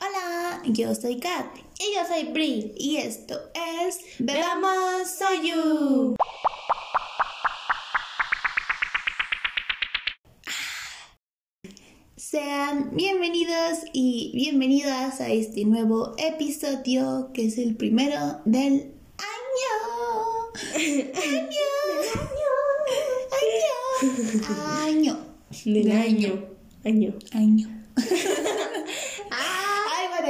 Hola, yo soy Kat Y yo soy Bri. y esto es Bebamos Soyu. Sean bienvenidos y bienvenidas a este nuevo episodio que es el primero del año. Año. Año. Año. Del año. Año. Año.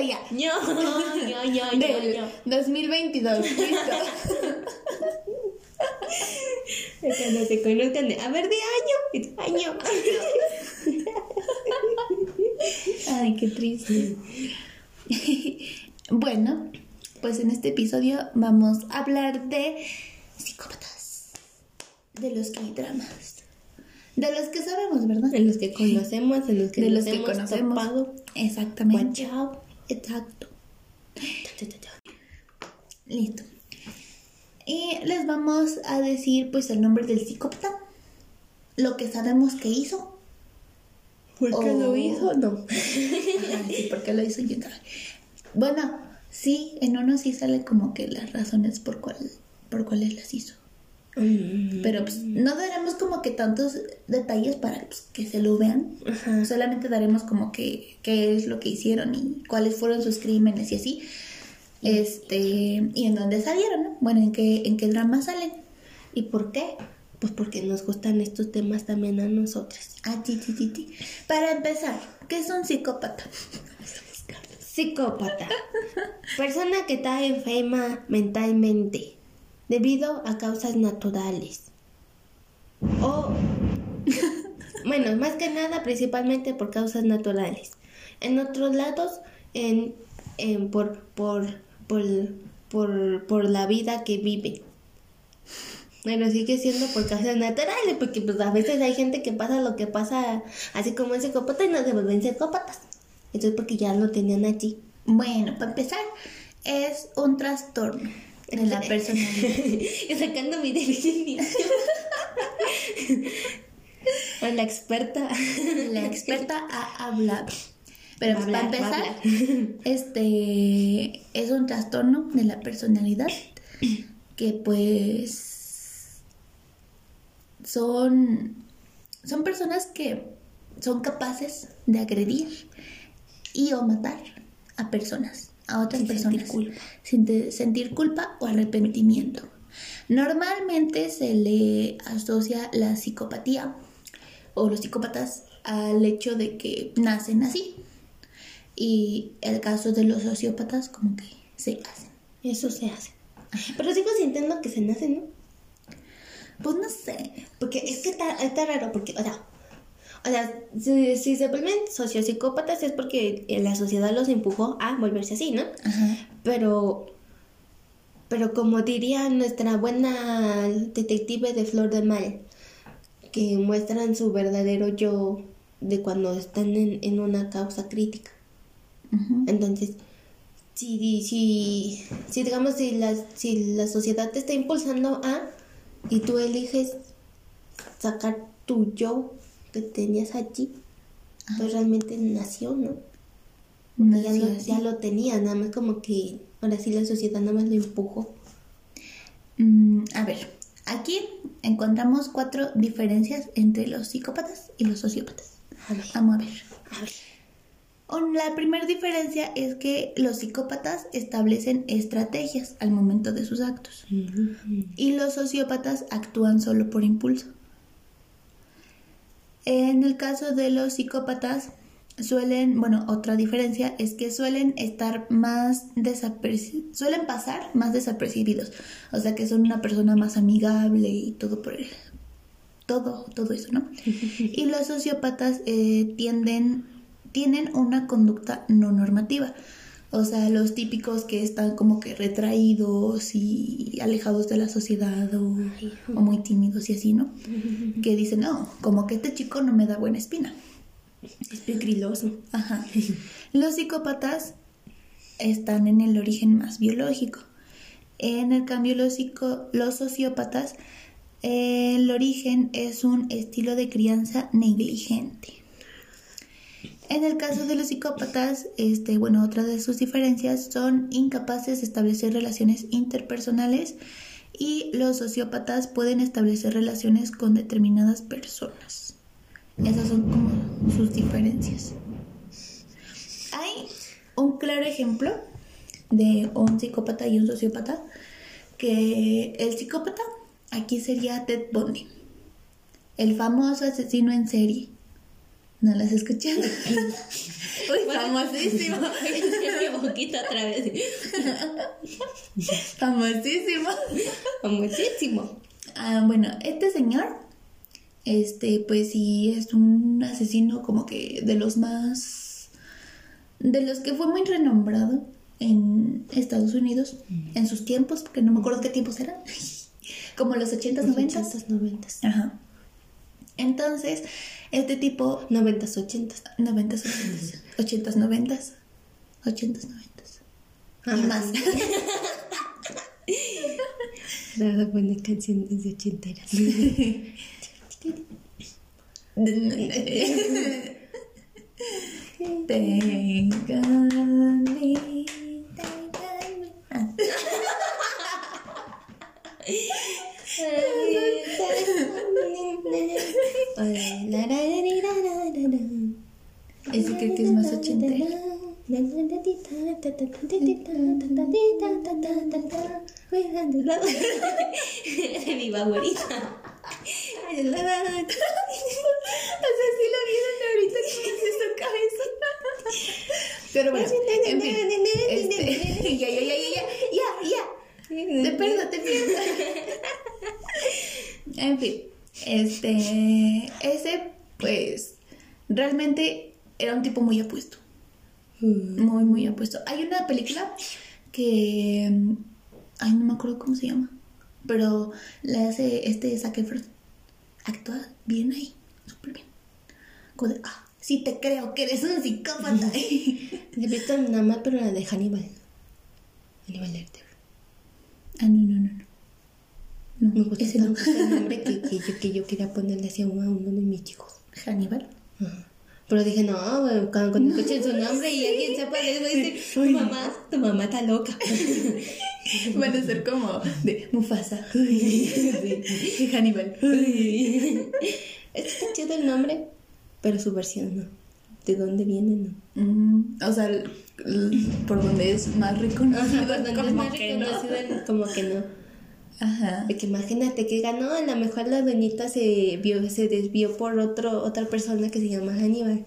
Ya. Ño, ño, ño, ño, Del ño. 2022. Listo. Cuando se conozcan de, a ver, de año. Año. Ay, qué triste. bueno, pues en este episodio vamos a hablar de psicópatas, de los que hay dramas, de los que sabemos, ¿verdad? De los que conocemos, de los que De los que hemos conocemos. topado. Exactamente. Guachao. Exacto. Listo. Y les vamos a decir pues el nombre del psicópata, lo que sabemos que hizo. ¿Por qué lo hizo? No. Ajá, sí, porque lo hizo yo. Bueno, sí, en uno sí sale como que las razones por cuál, por cuáles las hizo. Mm. Pero pues no daremos como que tantos detalles para pues, que se lo vean. Ajá. Solamente daremos como que qué es lo que hicieron y cuáles fueron sus crímenes y así. Este, y en dónde salieron, ¿no? Bueno, en qué, en qué drama salen. ¿Y por qué? Pues porque nos gustan estos temas también a nosotras. Ah, ti, ti, ti, ti. Para empezar, ¿qué es un psicópata? Psicópata. Persona que está enferma mentalmente debido a causas naturales. O, bueno, más que nada, principalmente por causas naturales. En otros lados, en, en- por, por, por, por, por la vida que vive. Pero sigue siendo por causas naturales, porque pues a veces hay gente que pasa lo que pasa, así como es psicópata y no se vuelven psicópatas. Entonces porque ya lo tenían allí. Bueno, para empezar, es un trastorno de la personalidad. y sacando mi definición. o la experta. La experta ha hablado. Pero a para empezar, este es un trastorno de la personalidad que pues son son personas que son capaces de agredir y o matar a personas, a otras Sin sentir personas culpa. sin sentir culpa o arrepentimiento. Normalmente se le asocia la psicopatía o los psicópatas al hecho de que nacen así. Y el caso de los sociópatas como que se hacen. Eso se hace. Pero sigo sintiendo que se nace, ¿no? Pues no sé. Porque es que está, está raro, porque, o sea, o sea si, si se vuelven sociopsicópatas es porque la sociedad los empujó a volverse así, ¿no? Ajá. Pero, pero como diría nuestra buena detective de Flor de Mal, que muestran su verdadero yo de cuando están en, en una causa crítica. Entonces, si, si, si digamos, si la, si la sociedad te está impulsando a y tú eliges sacar tu yo que tenías allí, pues realmente nació, ¿no? ya, Nació lo, así. ya lo tenía, nada más como que ahora sí la sociedad nada más lo empujó. Mm, a ver, aquí encontramos cuatro diferencias entre los psicópatas y los sociópatas. A ver, Vamos a ver. a ver. Un- La primera diferencia es que los psicópatas establecen estrategias al momento de sus actos y los sociópatas actúan solo por impulso. En el caso de los psicópatas suelen, bueno, otra diferencia es que suelen estar más desapercibidos, suelen pasar más desapercibidos, o sea que son una persona más amigable y todo por el, todo, todo eso, ¿no? Y los sociópatas eh, tienden, tienen una conducta no normativa. O sea, los típicos que están como que retraídos y alejados de la sociedad o, o muy tímidos y así, ¿no? Que dicen, no, como que este chico no me da buena espina. Es pegriloso. Ajá. Los psicópatas están en el origen más biológico. En el cambio, los, psico- los sociópatas, el origen es un estilo de crianza negligente. En el caso de los psicópatas, este, bueno, otra de sus diferencias son incapaces de establecer relaciones interpersonales y los sociópatas pueden establecer relaciones con determinadas personas. Esas son como sus diferencias. Hay un claro ejemplo de un psicópata y un sociópata que el psicópata aquí sería Ted Bundy, el famoso asesino en serie. ¿No las escuchado? Uy, famosísimo. mi boquita otra vez. famosísimo. Famosísimo. Ah, bueno, este señor, este, pues sí, es un asesino como que de los más, de los que fue muy renombrado en Estados Unidos en sus tiempos, porque no me acuerdo qué tiempos eran, como los 80s, 90s. 90s. Ajá. Entonces, este tipo 90s, 80s. 90s, 80s, 80s, 90s, 80s, 90s. Ah, y más. Nada buena canción desde ochenteras. Téngame, téngame. Ah. Ese creo que es más ochentero. Mi favorita. O sea, la vieron ahorita es su cabeza. Pero bueno, en fin, este, ya, ya, ya, ya, ya, ya, ya. Te pierdo, te pierdo. En fin, este, ese, pues, realmente era un tipo muy apuesto. Muy, muy apuesto. Hay una película que, ay, no me acuerdo cómo se llama, pero la hace este Zac Efron. Actúa bien ahí, súper bien. Como de, ah, sí te creo que eres un psicópata. He visto nada más, pero la de Hannibal. Hannibal Lecter. Ah, no, no, no, no. No, Me gusta ese no. el nombre que, que, yo, que yo quería ponerle así a uno, a uno de mis chicos. Hannibal. Ajá. Pero dije, no, cuando, cuando escuchen su nombre y alguien sepa, voy a decir, tu mamá, tu mamá está loca. Van a ser como de Mufasa. Hannibal. Este está chido el nombre, pero su versión no. ¿De dónde viene? No. Mm, o sea, el- el- por donde es más reconocido. Es como más que no. como que no. Ajá. Porque imagínate que ganó, a lo mejor la doñita se vio, se desvió por otro, otra persona que se llama Hannibal.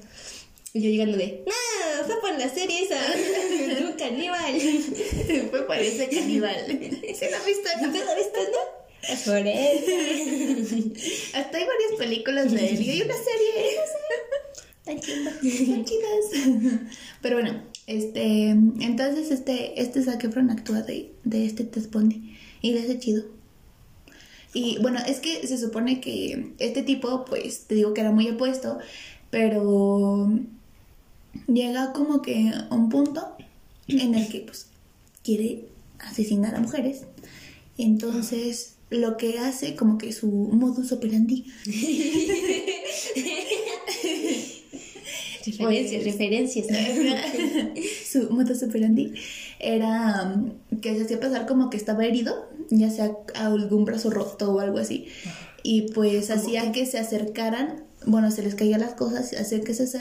Y yo llegando de, no, fue por la serie esa, un caníbal. Fue por ese caníbal. ¿Se lo has visto? ¿No te lo viste, no? Es por eso. Hasta hay varias películas de él y hay una serie. Tan chidas. Pero bueno, este, entonces este, este Zac Efron actúa de, de este Ted Bundy y le hace chido. Y bueno, es que se supone que este tipo, pues, te digo que era muy opuesto, pero llega como que a un punto en el que, pues, quiere asesinar a mujeres. Entonces, lo que hace como que su modus operandi Referencias, Pues- referencias. su modus operandi era um, que se hacía pasar como que estaba herido, ya sea algún brazo roto o algo así. Y pues hacía que se acercaran, bueno, se les caían las cosas, hacía que se, se,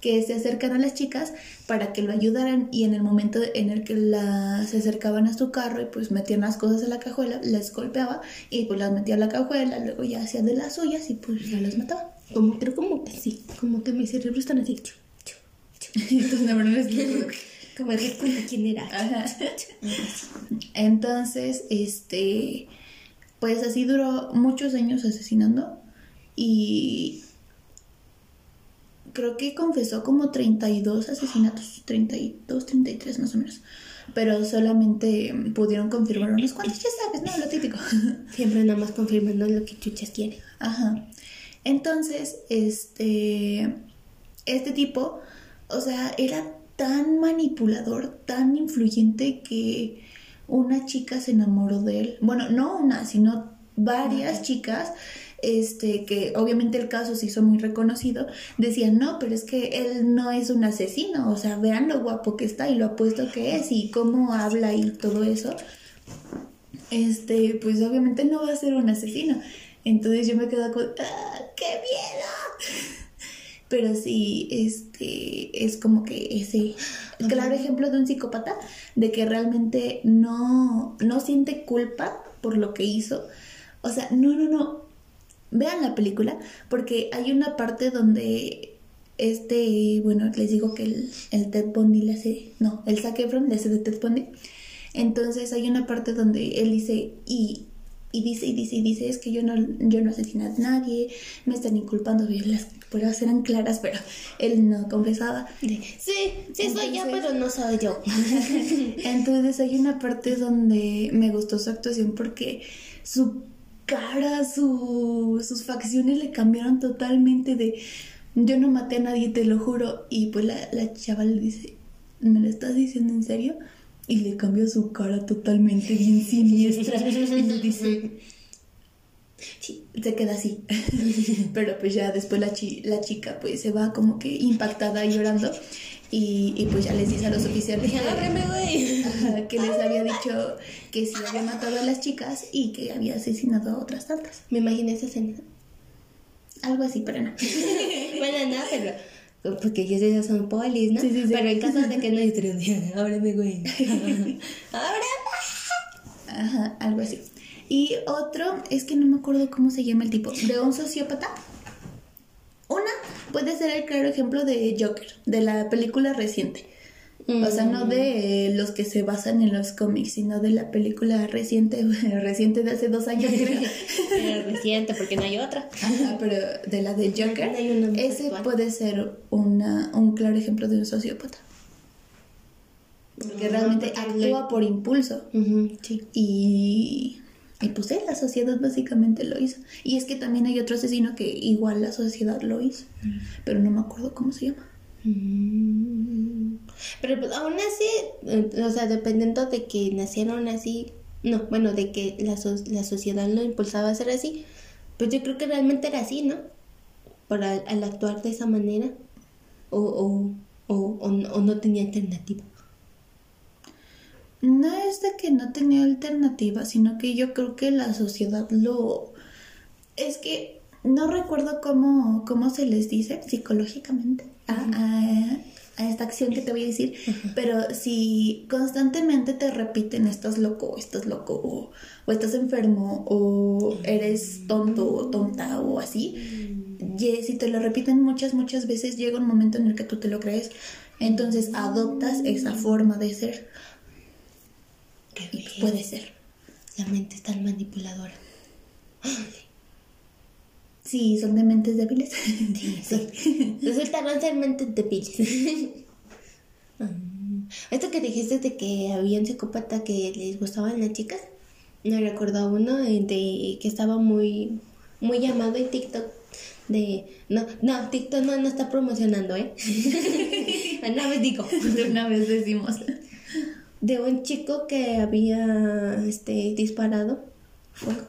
que se acercaran las chicas para que lo ayudaran y en el momento en el que la, se acercaban a su carro y pues metían las cosas en la cajuela, las golpeaba y pues las metía a la cajuela, luego ya hacía de las suyas y pues ya las mataba. Como, creo como que sí, como que mi cerebro está así. chu, chu, chu. Entonces, la verdad es que- Como recuerdo quién era. Ajá. Entonces, este, pues así duró muchos años asesinando y creo que confesó como 32 asesinatos, 32, 33 más o menos. Pero solamente pudieron confirmar unos cuantos, ya sabes, ¿no? Lo típico. Siempre nada más confirmando lo que chuchas quiere. Ajá. Entonces, este, este tipo, o sea, era tan manipulador, tan influyente que una chica se enamoró de él. Bueno, no una, sino varias chicas este, que obviamente el caso se hizo muy reconocido, decían, no, pero es que él no es un asesino, o sea, vean lo guapo que está y lo apuesto que es y cómo habla y todo eso. Este, pues obviamente no va a ser un asesino. Entonces yo me quedo con, ¡ah, qué miedo! Pero sí, este, es como que ese claro ejemplo de un psicópata, de que realmente no, no siente culpa por lo que hizo. O sea, no, no, no. Vean la película, porque hay una parte donde este, bueno, les digo que el, el Ted Bundy le hace, no, el Zac Efron le hace de Ted Bundy. Entonces hay una parte donde él dice, y y dice y dice y dice es que yo no yo no asesiné a nadie me están inculpando las pruebas eran claras pero él no confesaba sí sí soy yo pero no soy yo. Entonces hay una parte donde me gustó su actuación porque su cara su sus facciones le cambiaron totalmente de yo no maté a nadie te lo juro y pues la, la chava le dice ¿me lo estás diciendo en serio? Y le cambió su cara totalmente bien siniestra y le dice se queda así. Pero pues ya después la, la chica pues se va como que impactada llorando y, y pues ya les dice a los oficiales que, que les había dicho que sí había matado a las chicas y que había asesinado a otras tantas. Me imaginé esa escena. Algo así pero no. Bueno nada pero porque ellos ya son polis, ¿no? Sí, sí, sí. Pero en caso de que no hay ábreme, güey. ábreme. Ajá, algo así. Y otro, es que no me acuerdo cómo se llama el tipo, de un sociópata. Una puede ser el claro ejemplo de Joker, de la película reciente. O sea, no de los que se basan en los cómics, sino de la película reciente, reciente de hace dos años, creo. reciente, porque no hay otra. pero de la de Joker, ese puede ser una, un claro ejemplo de un sociópata. Que realmente actúa por impulso. Y y pues sí, la sociedad básicamente lo hizo. Y es que también hay otro asesino que igual la sociedad lo hizo, pero no me acuerdo cómo se llama. Mm. Pero pues, aún así, eh, o sea, dependiendo de que nacieron así, no, bueno, de que la, la sociedad lo impulsaba a ser así, pues yo creo que realmente era así, ¿no? Para al actuar de esa manera, o, o, o, o, no tenía alternativa. No es de que no tenía alternativa, sino que yo creo que la sociedad lo... Es que no recuerdo cómo, cómo se les dice psicológicamente a, esta acción que te voy a decir, pero si constantemente te repiten estás loco, estás loco, o, estás enfermo, o eres tonto o tonta o así, y si te lo repiten muchas, muchas veces, llega un momento en el que tú te lo crees, entonces adoptas esa forma de ser. puede ser. La mente es tan manipuladora. Sí, son de mentes débiles. Sí, sí. Resultaron ser mentes débiles. Ah. Esto que dijiste de que había un psicópata que les gustaban las chicas, me recordó uno de que estaba muy, muy llamado en TikTok. De, no, no, TikTok no, no está promocionando, ¿eh? una vez digo. De una vez decimos. De un chico que había este, disparado fuego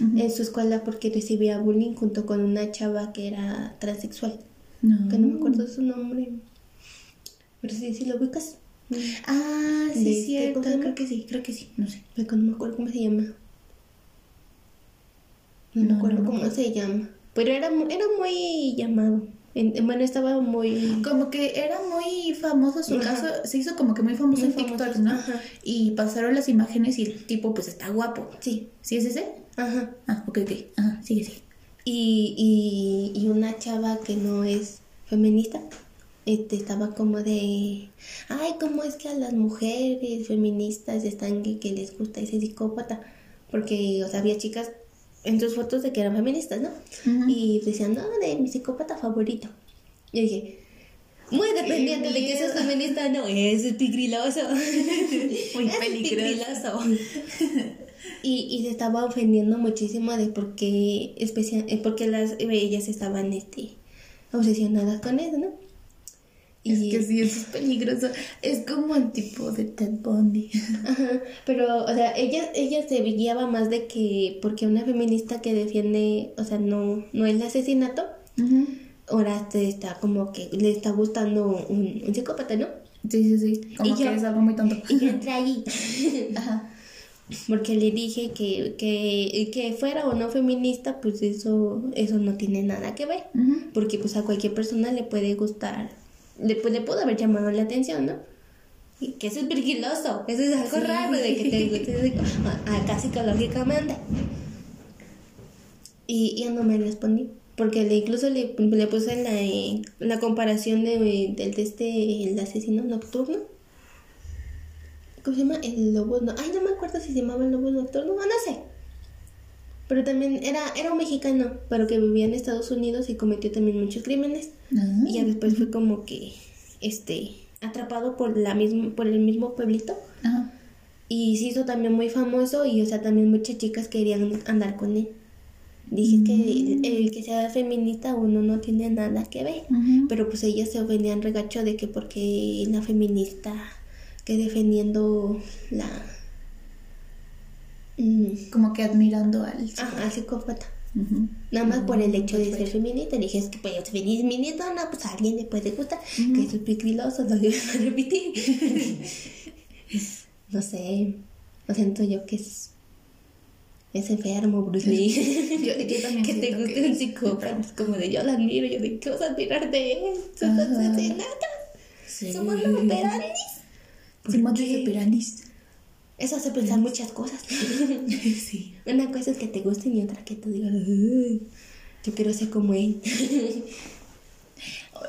en su escuela porque recibía bullying junto con una chava que era transexual. No. Que no me acuerdo su nombre. Pero sí, sí lo ubicas. Ah, sí, sí, cierto. Creo que sí, creo que sí. No sé. Pero no me acuerdo cómo se llama. No, me acuerdo cómo se llama. Pero era, era muy llamado. Bueno, estaba muy... Como que era muy famoso su caso, se hizo como que muy famoso en TikTok, ¿no? Y pasaron las imágenes y el tipo pues está guapo. Sí. ¿Sí es ese? Ajá. Ah, ok, ok. Ajá, sigue, sigue. Y, y, y una chava que no es feminista, este, estaba como de, ay, ¿cómo es que a las mujeres feministas están que, que les gusta ese psicópata? Porque, o sea, había chicas en sus fotos de que eran feministas, ¿no? Y decían, no, de mi psicópata favorito. Y dije, muy dependiente de que seas feminista, no, es peligroso. Muy es peligroso. Y, y se estaba ofendiendo muchísimo de por qué, especial, eh, porque las ellas estaban este, obsesionadas con eso, ¿no? Es Y- que sí, eso es peligroso. Es como el tipo de Ted Bundy. Ajá, pero, o sea, ella, ella se guiaba más de que, porque una feminista que defiende, o sea, no, no el asesinato, ahora te está como que le está gustando un, un psicópata, ¿no? Sí, sí, sí. Como Y que yo- es algo muy tonto. Y yo entré allí, Ajá. porque le dije que, que, que fuera o no feminista, pues eso, eso no tiene nada que ver, porque pues a cualquier persona le puede gustar, le, pues, le pudo haber llamado la atención, ¿no? Y que eso es peligroso, eso es algo Sí. raro de que te guste acá psicológicamente. Y ya no me respondí, porque le, incluso le, le puse la, eh, la comparación de, del de este, el asesino nocturno. ¿Cómo se llama? El lobo, no, ay, no me acuerdo si se llamaba el lobo nocturno, no sé. Pero también era, era un mexicano, pero que vivía en Estados Unidos y cometió también muchos crímenes. Ah. Y ya después fue como que, este, atrapado por la misma, por el mismo pueblito. Y se hizo también muy famoso y, o sea, también muchas chicas querían andar con él. Dije que el, el que sea feminista uno no tiene nada que ver. Pero pues ellas se ofendían regacho de que porque la feminista que defendiendo la... Como que admirando al. ajá, al psicópata. Nada más por el hecho de ser feminista. Dije, es que pues feminista, no, pues a alguien le puede gustar. Que es peligroso, no le voy a repetir. no sé. Lo siento yo que es... Es enfermo, Bruce Lee. Yo- yo también que te guste que un psicópata. Es como de yo la admiro. Yo de, ¿qué vas a admirar de él? Ajá. asesinatos. Sí. Somos los operales. Somos qué? desesperantes. Eso hace pensar muchas cosas. sí. Una cosa es que te gusten y otra que tú digas, "Ay, yo quiero ser como él.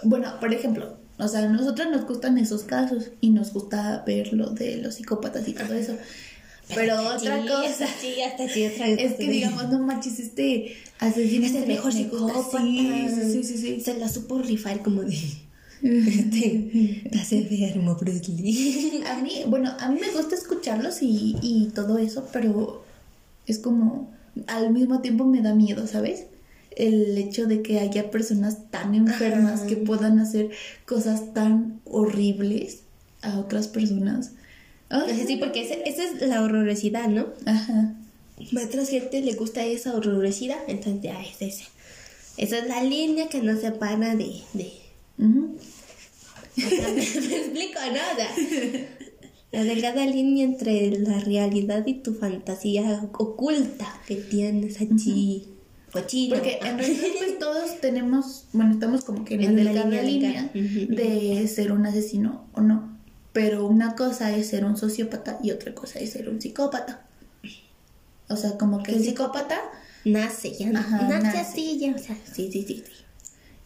Bueno, por ejemplo, o sea, a nosotros nos gustan esos casos y nos gusta ver lo de los psicópatas y todo eso. Pero otra cosa Sí, hasta sí, otra es que, digamos, no manches, este asesino es el mejor psicópata. Sí, sí, sí, sí. Se la supo rifar como de. Te, te hace enfermo, Bruce Lee. A mí, bueno, a mí me gusta escucharlos y, y todo eso, pero es como, al mismo tiempo me da miedo, ¿sabes? El hecho de que haya personas tan enfermas Ajá. que puedan hacer cosas tan horribles a otras personas. Ay, Sí, porque ese- esa es la horrorosidad, ¿no? Ajá. A otras gente le gusta esa horrorosidad, entonces ya es ese. Esa es la línea que nos separa de. de Me explico, ¿no? O sea, la delgada línea entre la realidad y tu fantasía oculta que tienes allí. Cochino. Porque en realidad pues todos tenemos, bueno, estamos como que en la En la delgada línea de ser un asesino o no. Pero una cosa es ser un sociópata y otra cosa es ser un psicópata. O sea, como que el El psicópata nace, ya Ajá, nace, nace. así, ya, o sea, sí, sí, sí, sí.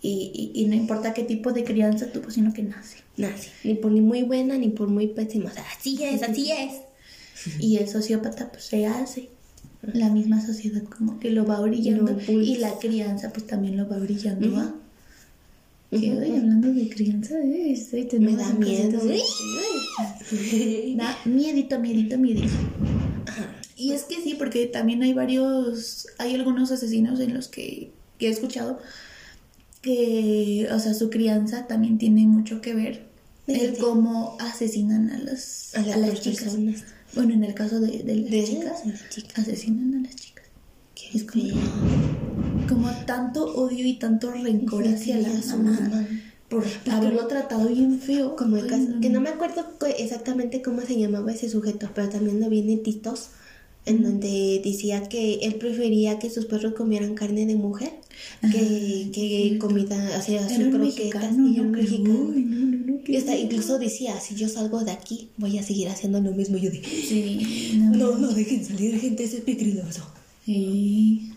Y, y, y no importa qué tipo de crianza tuvo, sino que nace. Nace. Ni por ni muy buena ni por muy pésima. O sea, así es, así es. Y el sociópata pues se hace. La misma sociedad como que lo va impulsa. y la crianza pues también lo va orillando Ujú. a... Que Ujú. hoy hablando de crianza, eh, estoy- Me da miedo. Da miedito, miedito, miedito. Y es que sí, porque también hay varios, hay algunos asesinos en los que, que he escuchado que, o sea, su crianza también tiene mucho que ver el Sí. cómo asesinan a las, A a las chicas. personas. Bueno, en el caso de, de las De chicas, las chicas. asesinan a las chicas. Qué Es como, tanto odio y tanto rencor hacia la Sí, su mamá por haberlo tratado bien feo. Como el caso, que no me acuerdo cu- exactamente cómo se llamaba ese sujeto, pero también lo vi en Titos, en donde decía que él prefería que sus perros comieran carne de mujer que, que comida, o sea, un croquetas y un mexicano. Y hasta incluso decía, si yo salgo de aquí, voy a seguir haciendo lo mismo. Yo dije, Sí, no. no, no dejen salir gente, ese es peligroso. Sí.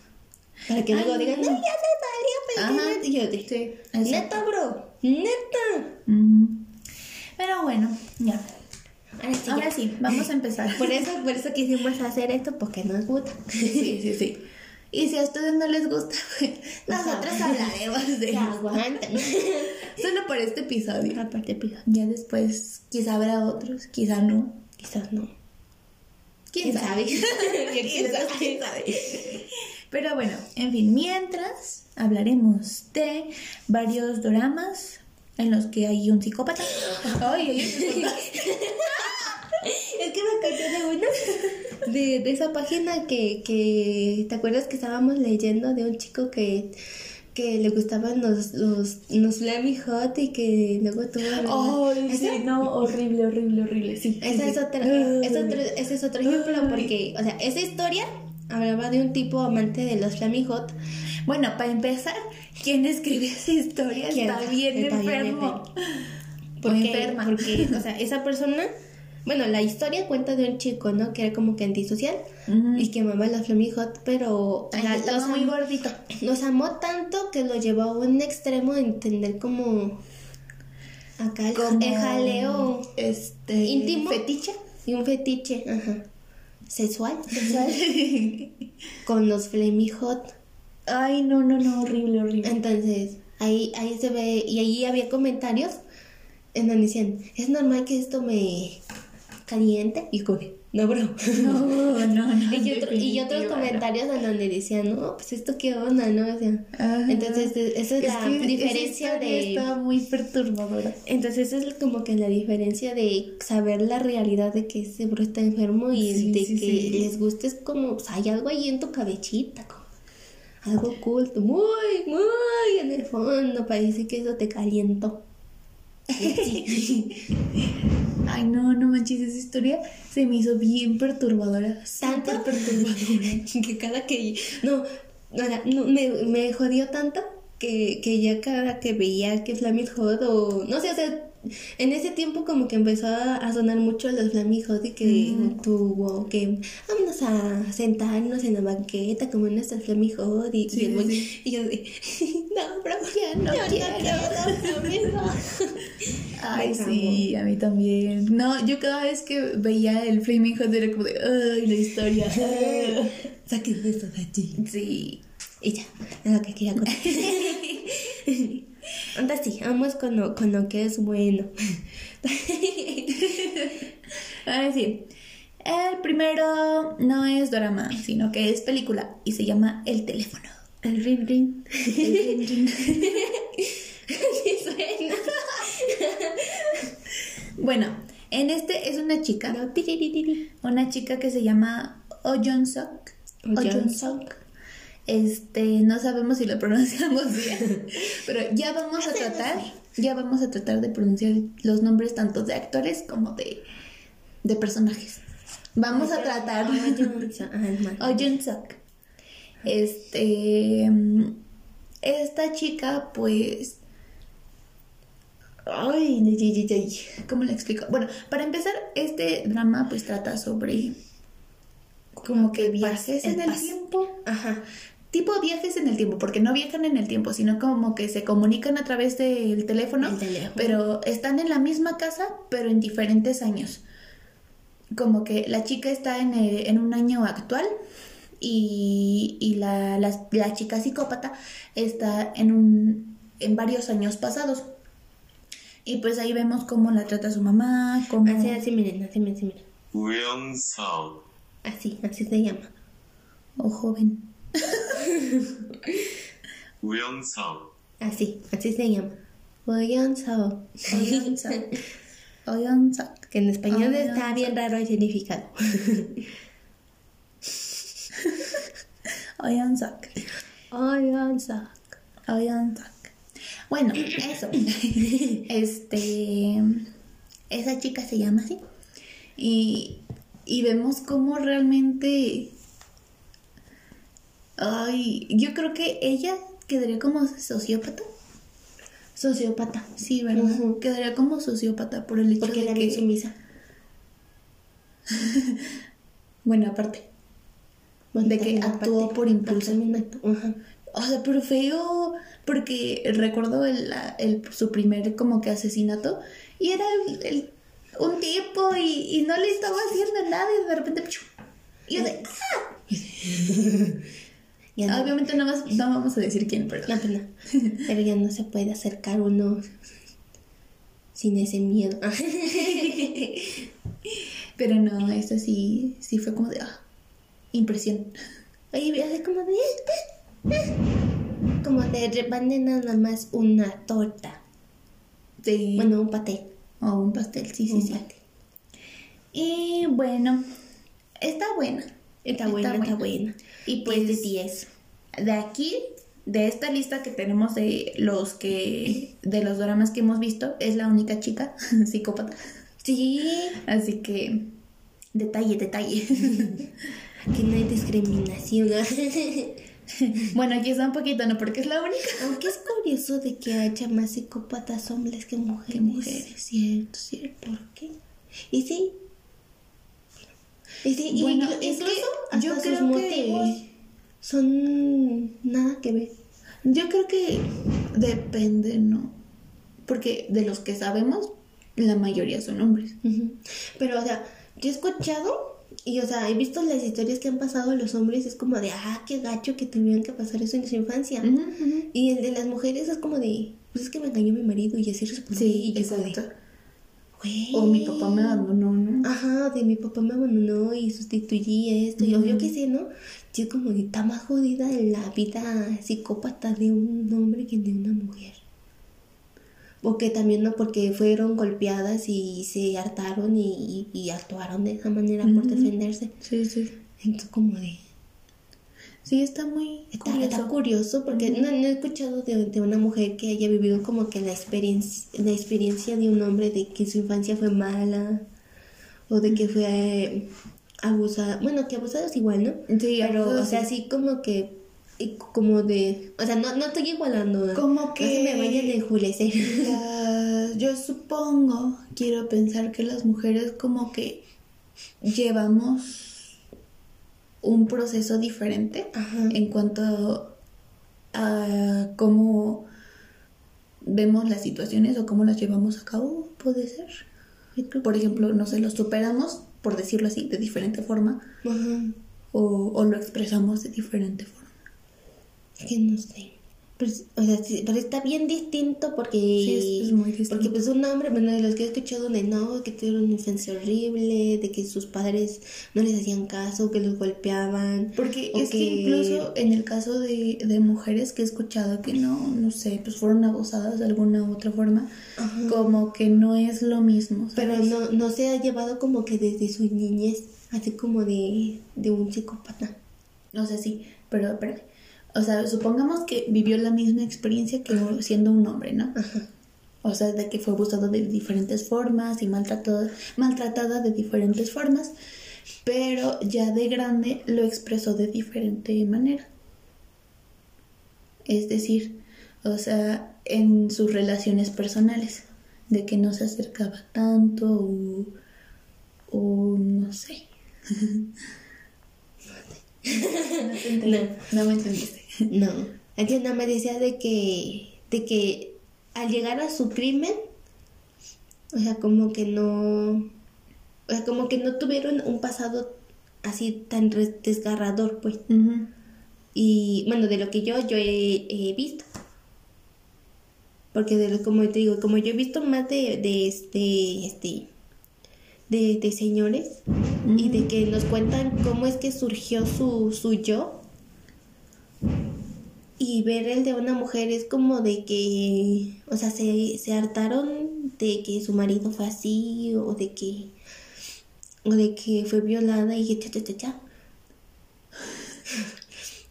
Para que luego digan, no, ya se salió, pero Y yo dije, neta, bro, neta. Pero bueno, ya. Ahora sí, Ahora sí, vamos a empezar. Por eso, por eso quisimos hacer esto, porque nos gusta. Sí, sí, sí. Y si a ustedes no les gusta, pues nosotros hablaremos de. Solo por este episodio. Aparte, pica. Ya después, quizá habrá otros, quizá no. Quizás no. ¿Quién, sabe? ¿Quién ¿Quién sabe? ¿Quién sabe? Pero bueno, en fin, mientras hablaremos de varios doramas en los que hay un psicópata. Ay. Es que me acordé de una, de, de esa página que, que, ¿te acuerdas que estábamos leyendo de un chico que, que le gustaban los, los, los Hot y que luego tuvo... Ay, sí, no, horrible, horrible, horrible, sí. Esa sí, es sí. otra, es otro- ese es otro ejemplo porque, o sea, esa historia hablaba de un tipo amante de los Flammy Hot. Bueno, para empezar, ¿quién escribió esa historia? Está bien Está bien enfermo. Porque, enferma. porque, o sea, esa persona, bueno, la historia cuenta de un chico, ¿no? Que era como que antisocial y que amaba la Flammy Hot, pero Ay, la- estaba los, muy gordito. los amó tanto que lo llevó a un extremo de entender como acá el, Como el jaleo este íntimo. fetiche. y un fetiche, ajá, sexual, con los Flammy Hot. Ay, no, no, no, horrible, horrible. Entonces, ahí, ahí se ve, y ahí había comentarios en donde decían, es normal que esto me caliente. Y como, que, no, bro. No, no, no. y, otro- y otros comentarios en donde decían, no, pues esto qué onda, ¿no? O sea, Ajá. entonces e- esa es, Es la diferencia de... Está muy perturbadora. Entonces esa es como que la diferencia de saber la realidad de que ese bro está enfermo y Sí, de sí, que sí. les guste es como, pues, hay algo ahí en tu cabechita, como algo oculto, muy, muy en el fondo, parece que eso te calientó. Ay, no, no manches, esa historia se me hizo bien perturbadora. tanto perturbadora. que cada que no, no, me, me jodió tanto que, que ya cada que veía que Flammy Hot o no sé, o sea, en ese tiempo como que empezó a, sonar mucho los Hot y que tuvo que vámonos a sentarnos en la banqueta como nuestras Flammy Hot y, Sí, y, el güey- sí. y yo de no, bro, Ya no yo quiero. no quiero Flammy Hot". Ay, sí, a mí también. No, yo cada vez que veía el Flaming Hot era como de, ay, la historia. ah". Saquen eso de ti. Sí. Y ya, es lo que quería contar. Anda sí, vamos con lo, con lo que es bueno. Ahora sí. El primero no es drama, sino que es película y se llama El teléfono. El ring ring. El ring, ring. Bueno, en este es una chica, una chica que se llma Oh Jun Sok. Oh Oh Sok. Este, no sabemos si lo pronunciamos bien, pero ya vamos a tratar, ya vamos a tratar de pronunciar los nombres tanto de actores como de, de personajes. Vamos a tratar. Jun Sok. Este, esta chica, pues, ay, ay, ay, ¿cómo le explico? Bueno, para empezar, este drama, pues, trata sobre como que viajes en el tiempo Ajá tipo viajes en el tiempo, porque no viajan en el tiempo, sino como que se comunican a través del teléfono, pero están en la misma casa, pero en diferentes años. Como que la chica está en, eh, en un año actual y, y la, la, chica psicópata está en, un, en varios años pasados. Y pues ahí vemos cómo la trata su mamá, cómo... Así, así, miren, así, miren, así, miren. Así, así se llama. O joven. 우영석 Así, así se llama. Woyonso. Oyonsak. Oyonsak. Que en español Ah, está no. bien raro el significado. Oyonsak. Oyonso. Oyonsak. Bueno, eso. Este. Esa chica se llama así. Y, y vemos cómo realmente. Ay, yo creo que ella quedaría como sociópata. Sociópata. Sí, ¿verdad? Quedaría como sociópata por el hecho Porque de era bien que. sumisa. Bueno, aparte. De que actuó por impulso. Ajá. O sea, pero feo, porque recuerdo el, el- su primer como que asesinato y era el- el- un tipo y, y no le estaba haciendo nada y de repente... Y yo de... ¡ah! Ya no, Obviamente no, vas- no vamos a decir quién, pero... no, no. Pero ya no se puede acercar uno sin ese miedo. Pero no, esto sí, sí fue como de... ah, impresión. Oye, así como de... Como de repente nada más una torta. Sí. Bueno, un paté. o un pastel, sí, sí, un sí. paté. Y bueno, está buena. Está buena, está buena. Y Pues de 10. de aquí, de esta lista que tenemos de los que, de los dramas que hemos visto, es la única chica psicópata. Sí, Así que, detalle, detalle. que no hay discriminación. bueno, aquí está un poquito, ¿no? Porque es la única. Aunque es curioso de que haya más psicópatas hombres que mujeres. Que mujeres, cierto, cierto. ¿Por qué? Y sí. Y sí, y Bueno, es que incluso hasta yo sus creo que- son nada que ver. Yo creo que depende, ¿no? Porque de los que sabemos, la mayoría son hombres. Pero, o sea, yo he escuchado y, o sea, he visto las historias que han pasado a los hombres. Es como de, ah, qué gacho que tuvieron que pasar eso en su infancia. Y el de las mujeres es como de, pues es que me engañó mi marido y así respondí. Sí, y yo exacto. "Güey". O mi papá me abandonó, ¿no? Ajá, de mi papá me abandonó y sustituí esto, y o yo qué sé, ¿no? Yo como que está más jodida la vida psicópata de un hombre que de una mujer. O que también no, porque fueron golpeadas y se hartaron y, actuaron de esa manera por defenderse. Sí, sí. Entonces como de... Sí, está muy Está, curioso. está curioso porque no, no he escuchado de, de una mujer que haya vivido como que la experiencia, la experiencia de un hombre de que su infancia fue mala o de que fue eh, abusada. Bueno, que abusado es igual, ¿no? Sí, Pero, o sea, sí. así como que, como de, o sea, no, no estoy igualando. Como No que- se me vayan a enjulecer. La- yo supongo, quiero pensar que las mujeres como que llevamos un proceso diferente Ajá. en cuanto a cómo vemos las situaciones o cómo las llevamos a cabo, puede ser. Por ejemplo, no sé, lo superamos, por decirlo así, de diferente forma Ajá. o, o lo expresamos de diferente forma. Es que no sé. Pues, o sea, sí, pero está bien distinto porque... Sí, es- es muy distinto. Porque pues un hombre, bueno, de los que he escuchado de no, que tuvieron una infancia horrible, de que sus padres no les hacían caso, que los golpeaban. Porque es que incluso en el caso de, de mujeres que he escuchado que no, no sé, pues fueron abusadas de alguna u otra forma, Ajá. como que no es lo mismo. Pero no, no se ha llevado como que desde su niñez, así como de, de un psicópata. O sea, sí, pero espérame. O sea, supongamos que vivió la misma experiencia que siendo un hombre, ¿no? Ajá. O sea, de que fue abusado de diferentes formas y maltratado, maltratada de diferentes formas, pero ya de grande lo expresó de diferente manera. Es decir, o sea, en sus relaciones personales, de que no se acercaba tanto o, o no sé. No. no me entendiste. No. Nada me decía de que, de que al llegar a su crimen, o sea, como que no, o sea, como que no tuvieron un pasado así tan desgarrador, pues. Y bueno, de lo que yo, yo he, he visto. Porque de lo, como te digo, como yo he visto más de, de este, este, de, de señores y de que nos cuentan cómo es que surgió su, su yo. Y ver el de una mujer es como de que, o sea, se, se hartaron de que su marido fue así o de que, o de que fue violada y cha, cha, cha, cha.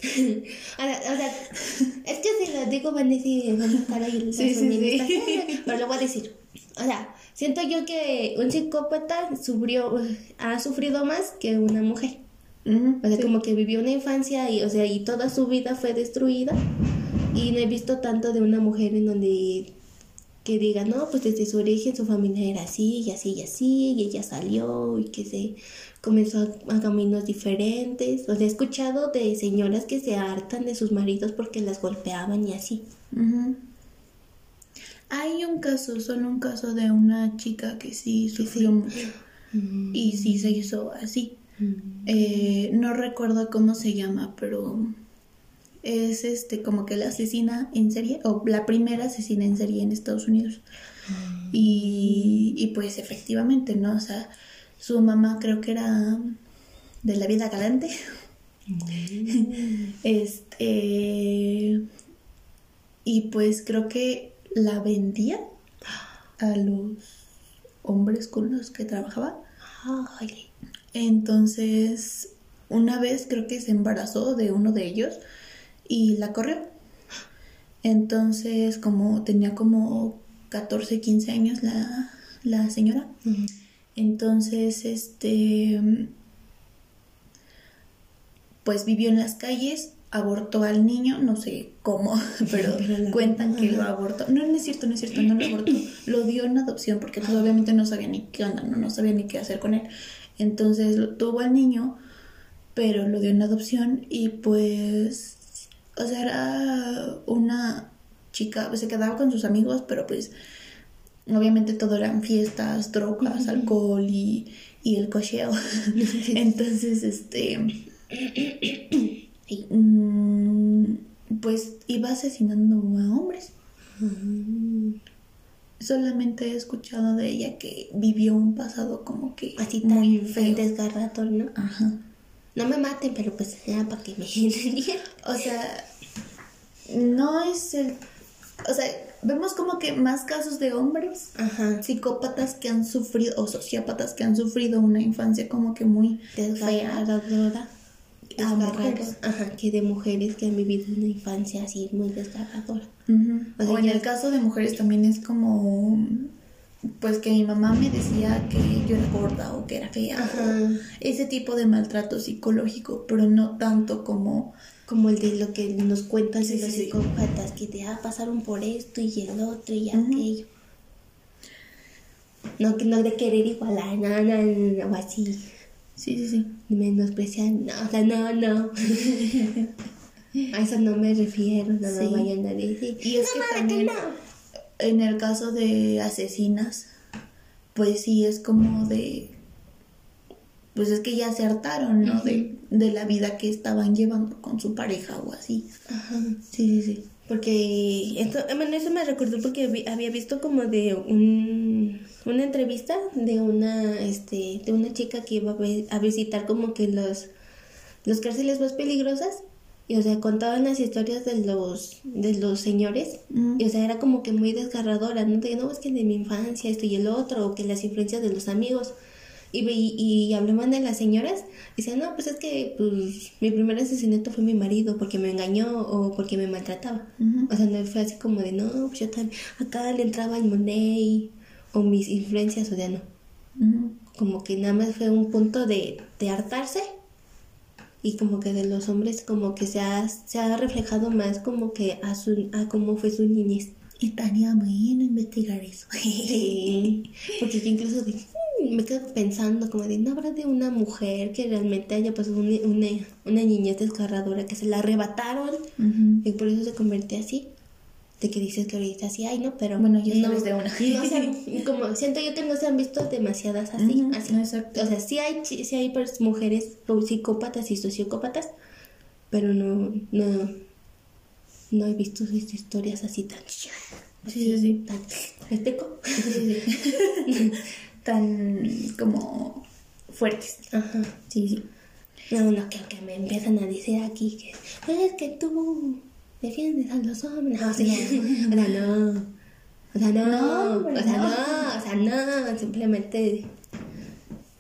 Ahora, o sea, es que si lo digo van a decir, van a estar ahí las Sí, sí, feministas, sí. pero lo voy a decir. O sea, siento yo que un psicópata sufrió, ha sufrido más que una mujer. O sea, sí. como que vivió una infancia y, o sea, y toda su vida fue destruida. Y no he visto tanto de una mujer en donde que diga, no, pues desde su origen su familia era así y así y así, y ella salió y que se comenzó a, a caminos diferentes. O sea, he escuchado de señoras que se hartan de sus maridos porque las golpeaban y así. Hay un caso, solo un caso de una chica que sí sufrió mucho y sí se hizo así. Eh, no recuerdo cómo se llama, pero es este como que la asesina en serie o la primera asesina en serie en Estados Unidos. Y, y pues efectivamente, ¿no? O sea, su mamá creo que era de la vida galante. este y pues creo que la vendía a los hombres con los que trabajaba. Ay, Entonces, una vez creo que se embarazó de uno de ellos y la corrió. Entonces, como tenía como 14, 15 años la, la señora. Entonces, este, pues vivió en las calles, abortó al niño, no sé cómo, pero, cuentan que lo abortó. No, no es cierto, no es cierto, no lo abortó. Lo dio en adopción porque pues, obviamente no sabía ni qué onda, no, no sabía ni qué hacer con él. Entonces lo, tuvo al niño, pero lo dio en adopción y pues, o sea, era una chica, pues se quedaba con sus amigos, pero pues obviamente todo eran fiestas, drogas, alcohol y, y el cocheo. Entonces, este, mm, pues iba asesinando a hombres. Solamente he escuchado de ella que vivió un pasado como que Así tan muy feo. desgarrador, ¿no? Ajá. No me maten, pero pues era para que me. O sea, no es el... O sea, vemos como que más casos de hombres Ajá. psicópatas que han sufrido o sociópatas que han sufrido una infancia como que muy fea Desgarradora. A mujeres. Ajá, que de mujeres que han vivido una infancia así muy desgarradora. O sea, O en el caso de mujeres también es como pues que mi mamá me decía que yo era gorda o que era fea Ajá. o ese tipo de maltrato psicológico pero no tanto como Como el de lo que nos cuentan Sí, de los sí, sí. psicópatas, que te ah, pasaron por esto y el otro y aquello. No, que no de querer igualar, no, no, no, o así. Sí sí sí Menospreciar, no, o sea, no, no. A eso no me refiero, no me Sí. vayan a decir. Y es "No, que mames, también- no". en el caso de asesinas pues sí es como de pues es que ya se hartaron no de, de la vida que estaban llevando con su pareja o así Ajá. sí sí sí Porque esto, eh, bueno, eso me recordó porque vi- había visto como de un, una entrevista de una, este, de una chica que iba a, visitar como que los, los cárceles más peligrosas. Y o sea contaban las historias de los, de los señores. Y o sea era como que muy desgarradora, no de no es que de mi infancia esto y el otro o que las influencias de los amigos y, ve- y, hablaban de las señoras y decían, no, pues es que pues, mi primer asesinato fue mi marido porque me engañó o porque me maltrataba. O sea, no fue así como de, no, pues yo también, acá le entraba el Monet o mis influencias, o sea, no. Como que nada más fue un punto de, de hartarse y como que de los hombres como que se ha, se ha reflejado más como que a, su, a cómo fue su niñez. estaría bueno investigar eso Sí, porque incluso me quedo pensando como de, ¿no habrá de una mujer que realmente haya pasado una, una, una niñez desgarradora que se la arrebataron y por eso se convierte así? De que dices que ahorita sí hay, ¿no? Pero Bueno, ya no, sabes de una. no se han- como siento yo que no se han visto demasiadas así, así. exacto. O sea, sí hay, sí hay pues, mujeres o psicópatas y sociópatas, pero no, no, no he visto sus historias así tan... Sí, sí, sí. tan ¿me explico? Sí, sí. tan como fuertes Ajá. sí sí No, no, que, que me empiezan a decir aquí que es que tú defiendes a los hombres. No, o sea, no. O sea, no. O sea, no. O sea, no. Simplemente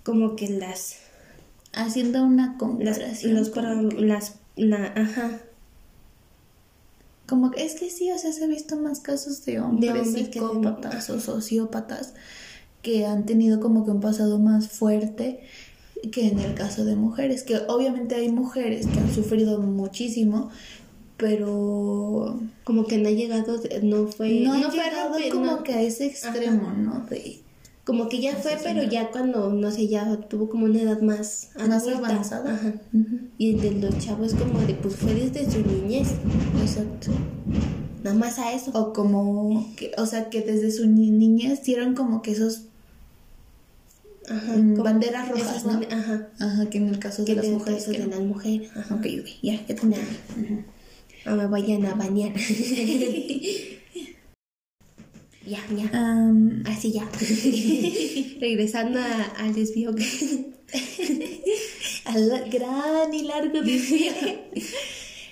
como que las... haciendo una las, comparación los, como para- que- las, la, ajá. Como que es que sí, o sea, se ha visto más casos de hombres, de- psicópatas o sociópatas que han tenido como que un pasado más fuerte que en el caso de mujeres, que obviamente hay mujeres que han sufrido muchísimo, pero Como que no ha llegado, no fue... no, han fue llegado rompe- como no. que a ese extremo, ¿no? De Como que ya fue, pero ya cuando, no sé, ya tuvo como una edad más más adulta. avanzada. Ajá. Y el de los chavos como de, pues fue desde su niñez. Exacto. Nada más a eso. O como, que, o sea, que desde su ni- niñez dieron como que esos Ajá. mm, banderas rojas, ¿no? Ajá. Ajá, que en el caso de las mujeres. que de las mujeres. Ajá. Ok, ok, ya, ya te. Ujú. No me vayan a bañar. ya, ya. Así ya. Regresando a, al desvío. al gran y largo desvío.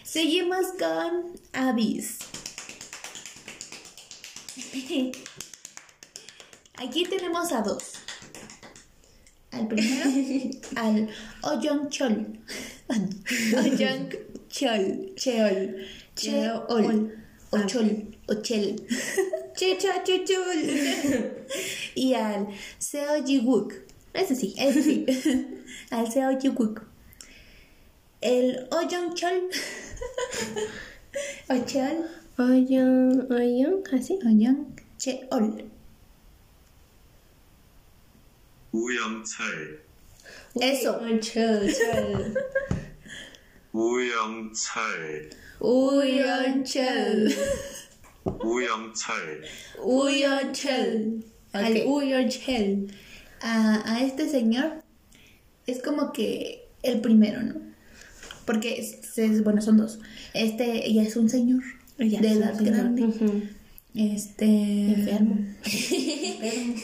Seguimos con Abyss. Aquí tenemos a dos. Al primero, al Oyong Chol. Oyong Chol. Cheol. Cheol. O Chol. O Chel. Chicha, chuchul. Y al Seo Jiwook. Eso sí. Ese sí. al Seo Jiwook. El Oyong Chol. O Chol. Oye, oye, así. Oyong Cheol. 우영철, Eso. Chol, chol. 우영철, Uyon Chel. 우영철, Uyon Chel. Al Ok. Uyo Chel. A, a este señor es como que el primero, ¿no? Porque, es- es- bueno, son dos. Este ya es un señor Ya, de sí, edad sí, grande. ujú. Este. Enfermo. enfermo.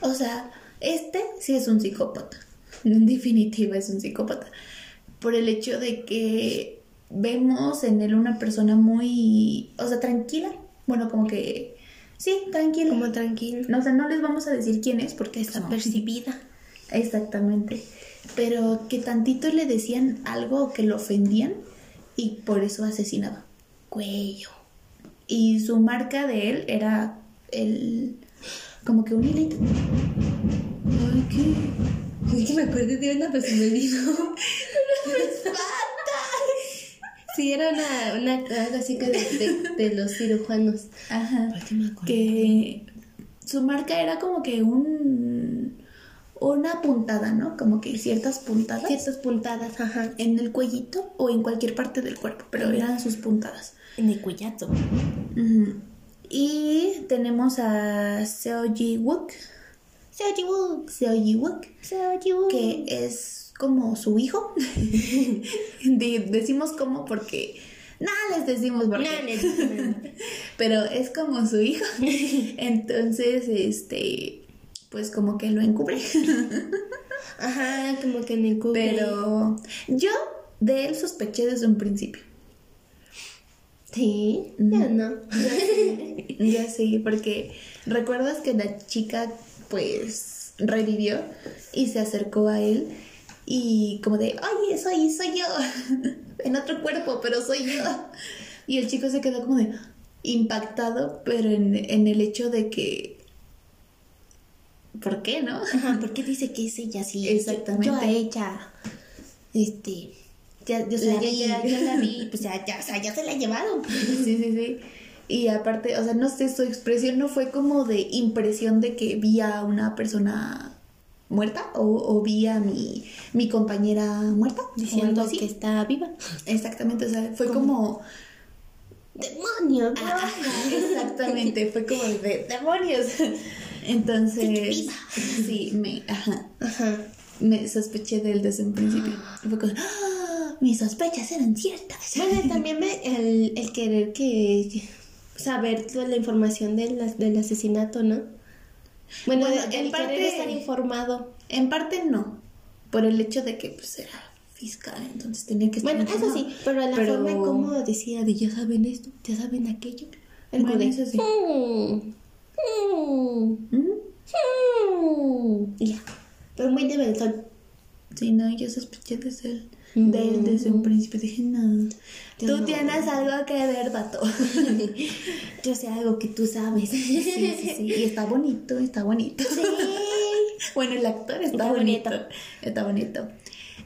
O sea, este sí es un psicópata. En definitiva es un psicópata. Por el hecho de que vemos en él una persona muy. O sea, tranquila. Bueno, como que. Sí, tranquila. Como tranquilo. No, o sea, no les vamos a decir quién es porque Está no. percibida. Exactamente. Pero que tantito le decían algo que lo ofendían y por eso asesinaba. Cuello. Y su marca de él era el. Como que un hilito. Ay, qué. Es que me acuerdo de una, pero se me olvidó. Sí, era una, una algo así que de, de, de los cirujanos. Ajá. ¿Por qué me acuerdo? Que su marca era como que un. una puntada, ¿no? Como que ciertas puntadas. Ciertas puntadas, ajá. En el cuellito o en cualquier parte del cuerpo, pero eran sus puntadas. En el cuellazo. Ujú. Y tenemos a Seo Ji Wook. Seo Ji-wook. Seo Ji Wook. Seo Ji-wook. que es como su hijo. De- decimos como porque nada les decimos porque, No, les- pero es como su hijo. Entonces, este, pues como que lo encubre. Ajá, como que en el cubre. Pero yo de él sospeché desde un principio. Sí, ya no. Ya sí, porque recuerdas que la chica pues revivió y se acercó a él y como de, oye, soy, soy yo, en otro cuerpo, pero soy yo. Y el chico se quedó como de impactado, pero en, en el hecho de que, ¿por qué no? Ajá, porque dice que es ella, sí. Exactamente. Yo a ella, este, ya, yo, La ya, ya, ya la vi, pues ya, ya, o sea, ya se la llevaron. Sí, sí, sí. Y aparte, o sea, no sé, su expresión no fue como de impresión de que vi a una persona muerta o, o vi a mi, mi compañera muerta. Diciendo que está viva. Exactamente, o sea, fue como... ¡Demonio! Ajá, exactamente, fue como de demonios. Entonces, sí, me, ajá, Ajá. me sospeché de él desde un principio. Fue como, ¡Ah! Mis sospechas eran ciertas. Bueno, también me, el, el querer que saber toda la información del, del asesinato, ¿no? Bueno, Bueno, el, en el parte- querer estar informado. En parte no, por el hecho de que pues era fiscal, entonces tenía que estar Bueno, eso sí, pero la Pero- forma en cómo decía de ya saben esto, ya saben aquello. Algo Bueno, de eso sí. "Mm, mm, mm", y ya. Pero muy de mentón. Sí, no, yo sospeché desde él, de él desde un principio. Dije, no, Yo tú no. tienes algo que ver, vato. Yo sé algo que tú sabes. sí, sí, sí, y está bonito, está bonito. Sí. Bueno, el actor está, Está bonito. bonito. Está bonito.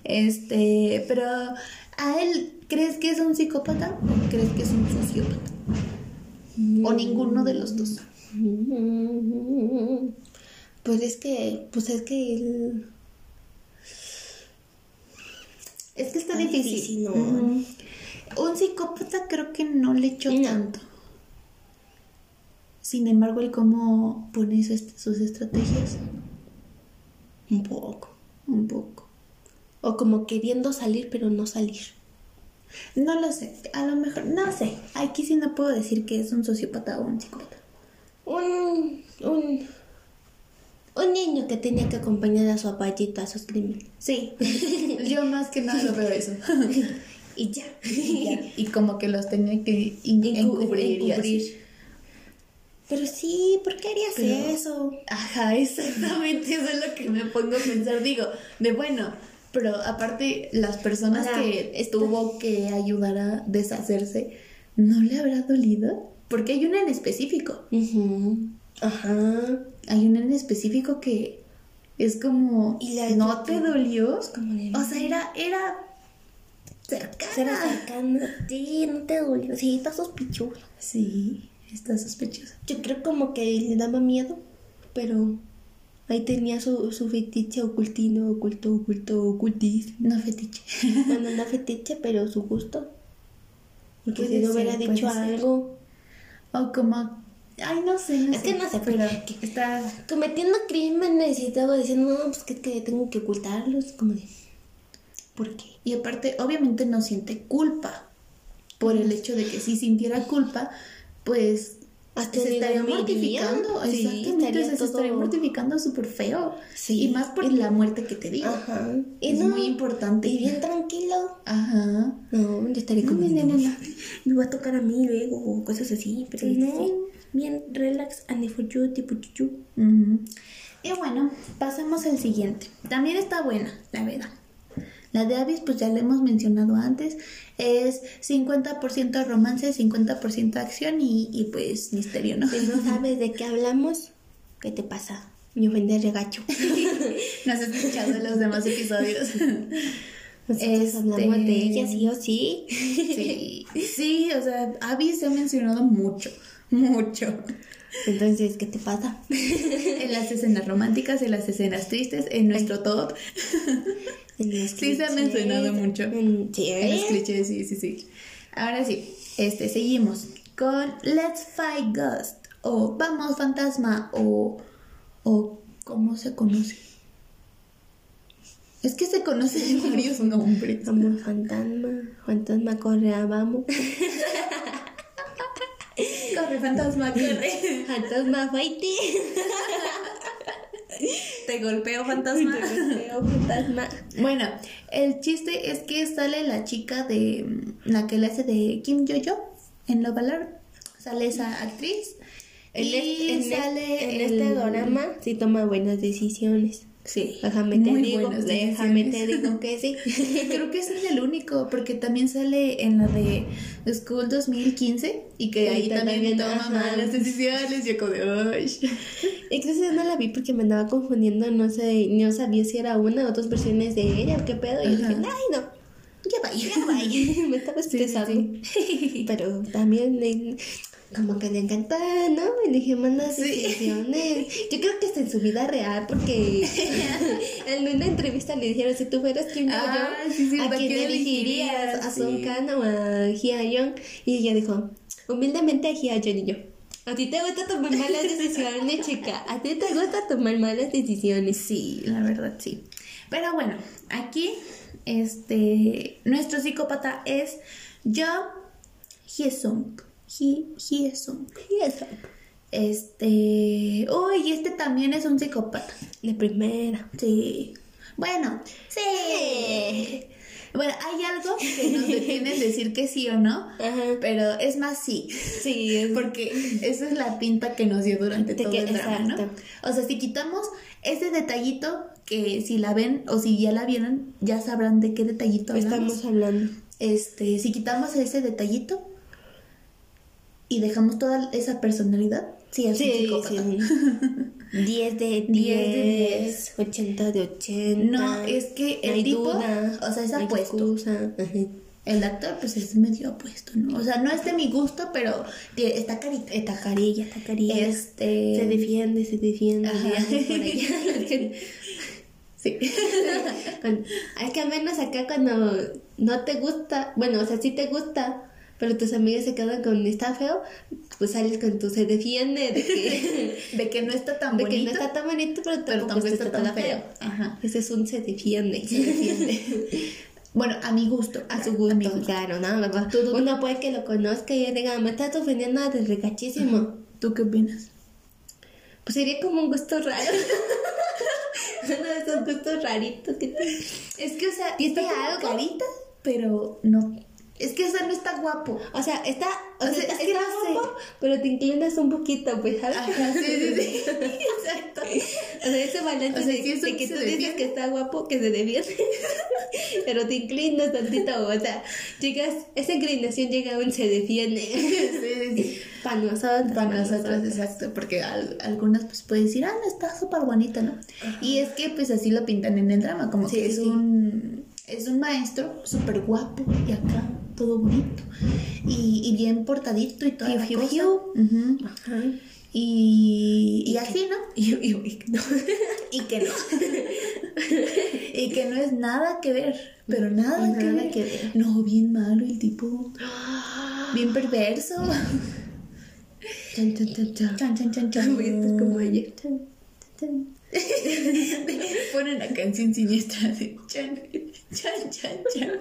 Este, pero ¿a él crees que es un psicópata o crees que es un sociópata? O ninguno de los dos. Pues es que, pues es que él... Es que está Está difícil. difícil, ¿no? Ujú. Un psicópata creo que no le echó No. tanto. Sin embargo, el cómo pone sus, sus estrategias, Un poco. un poco. O como queriendo salir, pero no salir. No lo sé, a lo mejor, no sé. Aquí sí no puedo decir que es un sociópata o un psicópata. Un, un, un niño que tenía que acompañar a su abuelita a sus crímenes. Sí, yo más que nada lo veo eso. Y ya. y, ya, y como que los tenía que encubrir. y así. encubrir. Pero sí, ¿por qué harías Pero- eso? Ajá, exactamente, eso es lo que me pongo a pensar. Digo, de bueno, pero aparte, las personas que esto- tuvo que ayudar a deshacerse, ¿no le habrá dolido? Porque hay una en específico. Ujú. Ajá. Hay una en específico que es como. Y la ¿No te dolió? como de- O sea, era. era cercana. Ser cercana. Sí, no te dolió. Sí, está sospechoso. Sí, está sospechosa. Yo creo como que le daba miedo, pero ahí tenía su, su fetiche ocultino, oculto, oculto, ocultis. No fetiche. Bueno, no fetiche, pero su gusto. Porque si no hubiera dicho algo, O como. Ay, no sé, no Es sé. que no sé, pero que- está. cometiendo crímenes y todo, diciendo, no, pues que, que tengo que ocultarlos, como de, ¿por qué? Y aparte, obviamente no siente culpa por el hecho de que si sintiera culpa, pues Hasta se estaría mortificando. Sí, Exactamente, estaría se todo- estaría mortificando súper feo. Sí. Y más por la muerte que te digo. Ajá. Es no, muy importante. Y bien tranquilo. Ajá. No, yo estaría como, No, no, no, no, me va a tocar a mí luego, o cosas así, pero Sí, no, sí. Bien relax, and for you, tipo chuchu. Ujú. Y bueno, pasemos al siguiente. También está buena, la verdad. La de Avis, pues ya la hemos mencionado antes, es 50% romance, 50% acción y, y pues misterio, ¿no? Si no sabes de qué hablamos, ¿qué te pasa? Me ofende regacho. No has escuchado los demás episodios. Este- hablamos de ella, sí o sí. Sí, sí, o sea, Abby se ha mencionado mucho, mucho. Entonces, ¿qué te pasa? En las escenas románticas, en las escenas tristes, en nuestro top, En los Sí, se ha mencionado mucho. En, sí, en los clichés, sí, sí, sí. Ahora sí, este, seguimos con Let's Fight Ghost, o Vamos Fantasma, o, o ¿cómo se conoce? Es que se conoce de varios nombres. Amor fantasma, fantasma corre, ah, vamos. Corre, fantasma, corre. Fantasma fighting. Te golpeo, fantasma. Veo fantasma. Bueno, el chiste es que sale la chica de mm, la que le hace de Kim Yo-Yo en Love Alarm. Sale esa actriz. En, y este, en, sale en el- este drama sí toma buenas decisiones. Sí, Déjame te digo, déjame te digo que sí. Creo que ese es el único, porque también sale en la de School 2015 y que ahí Ahí también toma malas decisiones. Yo como de, "Ay". Yo no la vi porque me andaba confundiendo, no sé, no sabía si era una o dos versiones de ella o qué pedo. Y Ajá. dije, ay, no, Ya va, ya vaya. me estaba Sí, sí, estresando. Pero también le- como que le encanta, ¿no? Y le dije, manda Sí. Yo creo que está en su vida real porque en una entrevista le dijeron, si tú fueras Kim Yo-Yo, Ah, sí, sí, ¿a ¿a quién elegirías? ¿A Sí. Song Kang o a Hye-Young? Y ella dijo, humildemente a Hye-Young y yo. A ti te gusta tomar malas decisiones, chica. A ti te gusta tomar malas decisiones. Sí, la verdad sí. Pero bueno, aquí este nuestro psicópata es Jo Hye-sung. Hye- Hye-sung. Y eso. Este, uy, este también es un psicópata. La primera. Sí. Bueno, sí. Bueno, hay algo que nos detiene en decir que sí o no, Ajá. pero es más sí. Sí, es Porque esa es la pinta que nos dio durante De todo que- el drama, ¿no? O sea, si quitamos ese detallito, que si la ven o si ya la vieron, ya sabrán de qué detallito hablamos. estamos hablando. Este, si quitamos ese detallito y dejamos toda esa personalidad, sí, es un Sí, psicópata. sí. 10 de 10, 10 de 10. 80 de 80. No, es que el tipo, duda, o sea, es apuesto. El actor, pues es medio apuesto, ¿no? O sea, no es de mi gusto, pero está carita. Esta carilla, esta carilla. Este. Se defiende, se defiende. Ajá. viaja por allá. Sí. Es que al menos acá cuando no te gusta, bueno, o sea, sí te gusta, pero tus amigas se quedan con está feo, pues sales con tu se defiende de que, De que no está tan de que bonito, no está tan bonito, pero tampoco, pero tampoco está tan tan feo. Ajá. Ese es un se defiende. Se defiende. bueno, a mi gusto. A su mi gusto, claro, ¿no? Tú, tú, tú. Uno puede que lo conozca y diga, me estás ofendiendo desde cachísimo. ¿Tú qué opinas? Pues sería como un gusto raro. Uno de esos gustos raritos que. Es que, o sea, ¿Viste está como algo? carita, pero no. Es que, o sea, no está guapo. O sea, está, O sea, es que está no sé. guapo, pero te inclinas un poquito, pues, ¿sabes? Ajá, sí, sí, sí. Exacto. O sea, ese balance O sea, de, que tú dices que está guapo, que se defiende. pero te inclinas tantito, o sea, llegas, esa inclinación llega a un se defiende. Sí, sí. Para nosotros. Para nosotros, exacto, porque al- algunas pues pueden decir, ah, no, está súper bonito, ¿no? Y es que pues así lo pintan en el drama, como Sí, que es sí. un es un maestro súper guapo y acá todo bonito y, y bien portadito y fiu, cosa. fiu. Ujú. Ajá. Y, y así, ¿no? Y, y, y- no. Y que no. y que no es nada que ver, pero nada, Nada que, ver. que ver. No, bien malo el tipo, bien perverso. Chan, chan, chan, chan. Chan, chan, chan, chan. Voy a estar como ella. Chan, chan. Ponen la canción siniestra de chan, chan, chan, chan.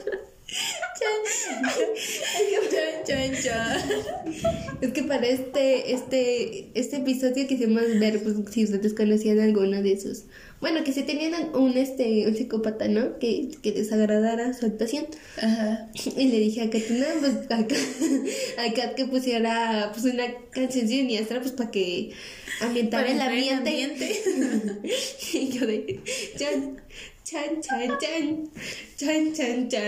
Es que para este, este, este episodio quisimos ver pues, si ustedes conocían alguno de esos. Bueno, que si tenían un, este, un psicópata, ¿no? Que, que les agradara su actuación. Ajá. Y le dije a Katina, pues a, Kat- a Kat que pusiera pues una canción siniestra pues para que ambientara Para el ambiente. y yo de chan, chan, chan, chan, chan, chan, chan.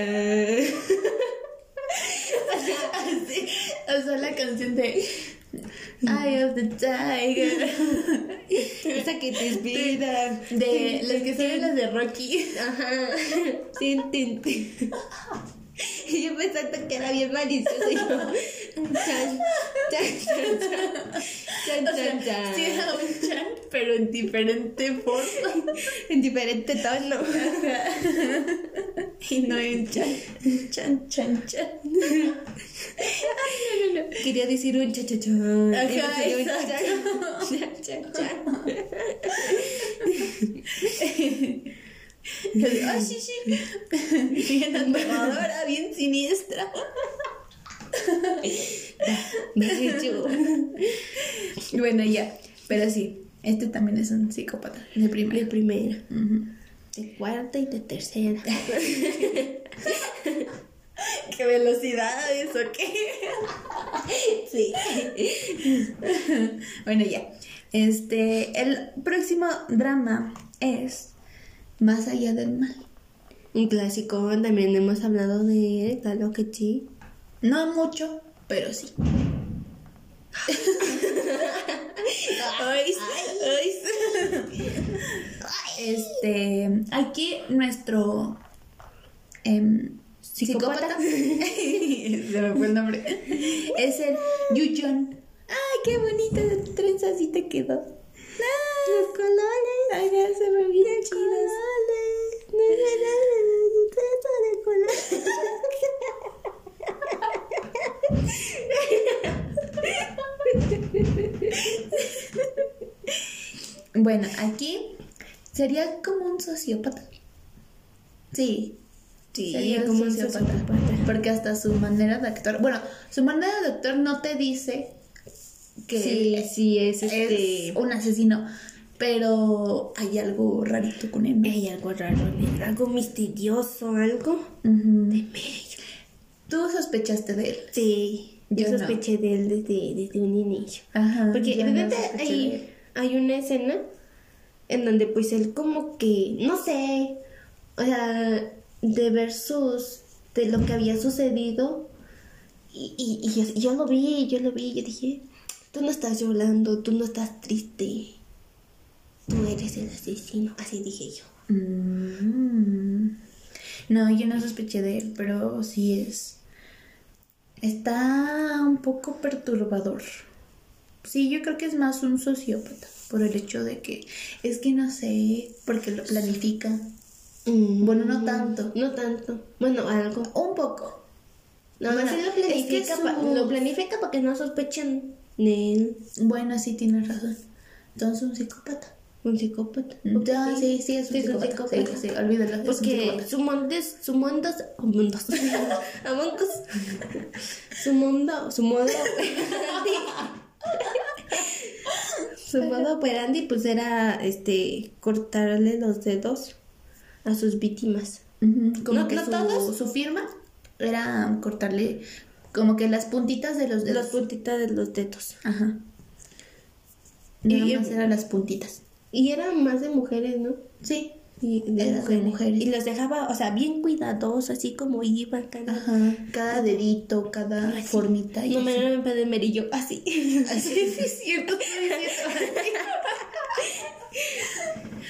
Así, o sea, la canción de Eye of the Tiger. Esa que te inspira. De las que son las de Rocky. Ajá. Tin, tin, tin. Y yo pensando que era bien malicioso. Chan, chan, chan, chan. Chan, sí era un chan, pero en diferente forma. En diferente tono. Y no en chan. Chan, chan, chan. Quería decir un cha cha chan. Ajá, chan, chan, chan. Sí, sí. Bien aterradora, bien siniestra. Bueno, ya. Pero sí, este también es un psicópata de De primera. primera. Ujú. De cuarta y de tercera. ¿Qué velocidad eso qué? Sí. Bueno, ya. Este, el próximo drama es Más allá del mal. Un clásico, también hemos hablado de él, claro que sí. No mucho, pero sí. Ay, ay. Este, aquí nuestro em, psicópata, se me fue el nombre, es el Yuyon. Ay, qué bonita trenza así te quedó. Los colores, ay, ya se me bien chidos. Bueno, aquí sería como un sociópata. Sí. Sí, sería como un sociópata. sociópata. Porque hasta su manera de actuar. Bueno, su manera de actuar no te dice que Sí, sí, es es este. un asesino. Pero hay algo rarito con él. Hay algo raro, algo misterioso, algo. De medio. Tú sospechaste de él. Sí, yo, Yo no. sospeché de él desde, desde un inicio. Ajá. Porque no él. hay, hay una escena en donde pues él como que, no sé, o sea, de ver sus, de lo que había sucedido, y, y, y yo, yo lo vi, yo lo vi, yo dije, tú no estás llorando, tú no estás triste, tú eres el asesino, así dije yo. Mm. No, yo no sospeché de él, pero sí es. Está un poco perturbador. Sí, yo creo que es más un sociópata, por el hecho de que es que no sé, porque lo planifica. Bueno, no tanto. No tanto, bueno, algo. Un poco. No, Bueno, sí lo es que planifica, su- lo planifica para que no sospechen de él. Bueno, sí tienes razón. Entonces un psicópata. Un psicópata. Ya, sí, sí, es un Sí, psicópata. Sí, sí, olvídalo. es un Porque su mundo es, su mundo es, su mundo, su modo su modo operandi pues era este cortarle los dedos a sus víctimas. Como No- que no su, todos. su firma era cortarle Como que las puntitas de los dedos. Las puntitas de los dedos. Ajá. Y- Nada más eran las puntitas. Y eran más de mujeres, ¿no? Sí. Y de mujeres. mujeres. Y los dejaba, o sea, bien cuidadosos, así como iban cada... Ajá. Cada dedito, cada formita. Y No me así. me de merillo, así. Así sí es cierto.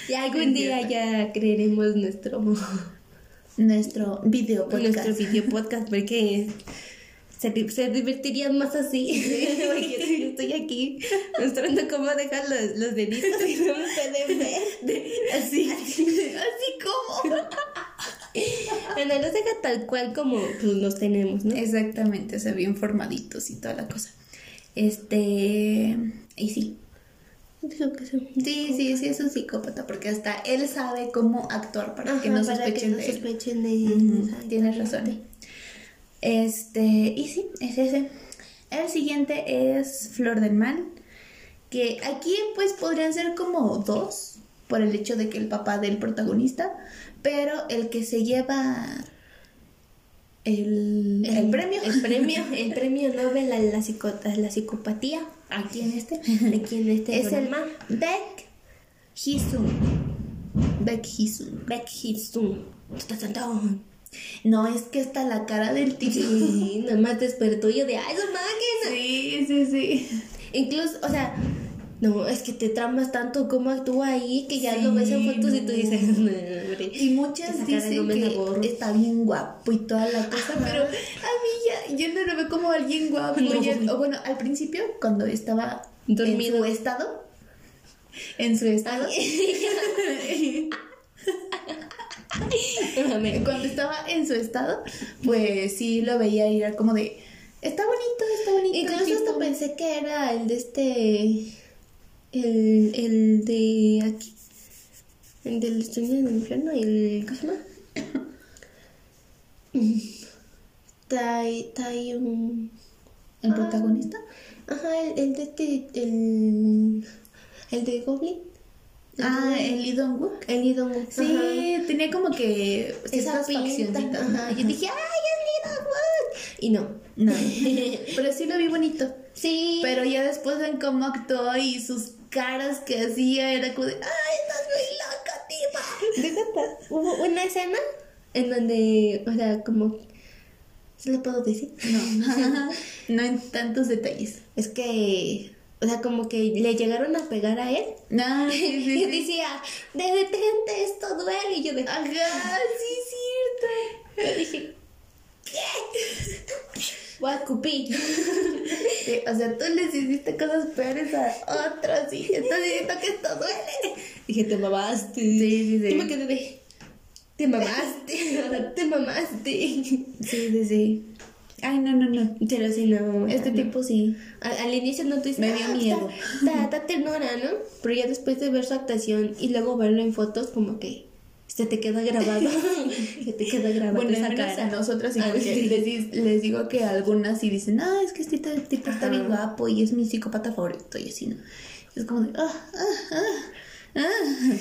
Y algún día ya creeremos nuestro, Nuestro video podcast. nuestro video podcast porque se, se divertirían más así. Porque estoy aquí mostrando cómo dejan los, los deditos y no me pueden ver. Así. Así como. Bueno, los deja tal cual como pues, los tenemos, ¿no? Exactamente, o sea, bien formaditos y toda la cosa. Este. Y sí. Que Sí, sí, sí, es un psicópata, porque hasta él sabe cómo actuar para que no para sospechen no de él. sospechen de Exacto. Tienes razón. Este, y sí, es ese. El siguiente es Flor del Mal, que aquí pues podrían ser como dos, por el hecho de que el papá del protagonista, pero el que se lleva el, el premio, El premio, el premio Nobel a la, psico- a la psicopatía. aquí en este, Aquí en este es el programa. Beck Hisun. Beck Hisun. Beck Hitsung. No, es que está la cara del tipo. Sí, nada más despertó yo de, ay, su máquina. Sí, sí, sí. Incluso, o sea, no, es que te tramas tanto cómo actúa ahí que ya lo ves en Sí, fotos y tú dices, no, hombre. Y muchas dicen no que está bien guapo y toda la cosa, Ajá. pero a mí ya, yo no lo veo como alguien guapo. Ya- o bueno, al principio, cuando estaba Dormido. en su estado, en su estado. cuando estaba en su estado, pues sí lo veía y era como de, está bonito, está bonito. Incluso tipo". hasta pensé que era el de este. El, el de aquí. El del estudio del infierno, el. ¿Cómo se llama? Tai. Tai. um, el protagonista. Ajá, el, el de este. El. El de Goblin. Ah, el Lee Dong-wook. El Lee Dong-wook. Sí, tenía como que ciertas faccioncitas. Ajá. Yo dije, ¡ay, es Lee Dong-wook! Y no. No, pero sí lo vi bonito. Sí. Pero ya después en cómo actuó y sus caras que hacía, era como de, ¡ay, estás muy loca, tipa! Hubo una escena en donde, o sea, como, ¿se lo puedo decir? No, no en tantos detalles. Es que, o sea, como que le llegaron a pegar a él No, sí, sí, y decía, detente, esto duele. Y yo de, Ajá, sí, es cierto. yo dije, ¿qué? Voy a escupir. Sí, o sea, tú les hiciste cosas peores a otros y estás diciendo que esto duele. Dije, te mamaste. Sí, sí, sí. Yo me quedé de, te mamaste, te mamaste. Sí, sí, sí. Ay, no, no, no. Pero sí, no. Este no. tipo sí. Al, al inicio no te Me dio "Ah, miedo". Está, está, ternura, ¿no? Pero ya después de ver su actuación y luego verlo en fotos, como que se te queda grabado. se te queda grabado Bueno, esa cara. a nosotras sí, Ah, sí. les, di- les digo que algunas sí dicen, ah, es que este tipo, tipo está bien guapo y es mi psicópata favorito y así, ¿no? Es como de, ah, ah, ah, ah.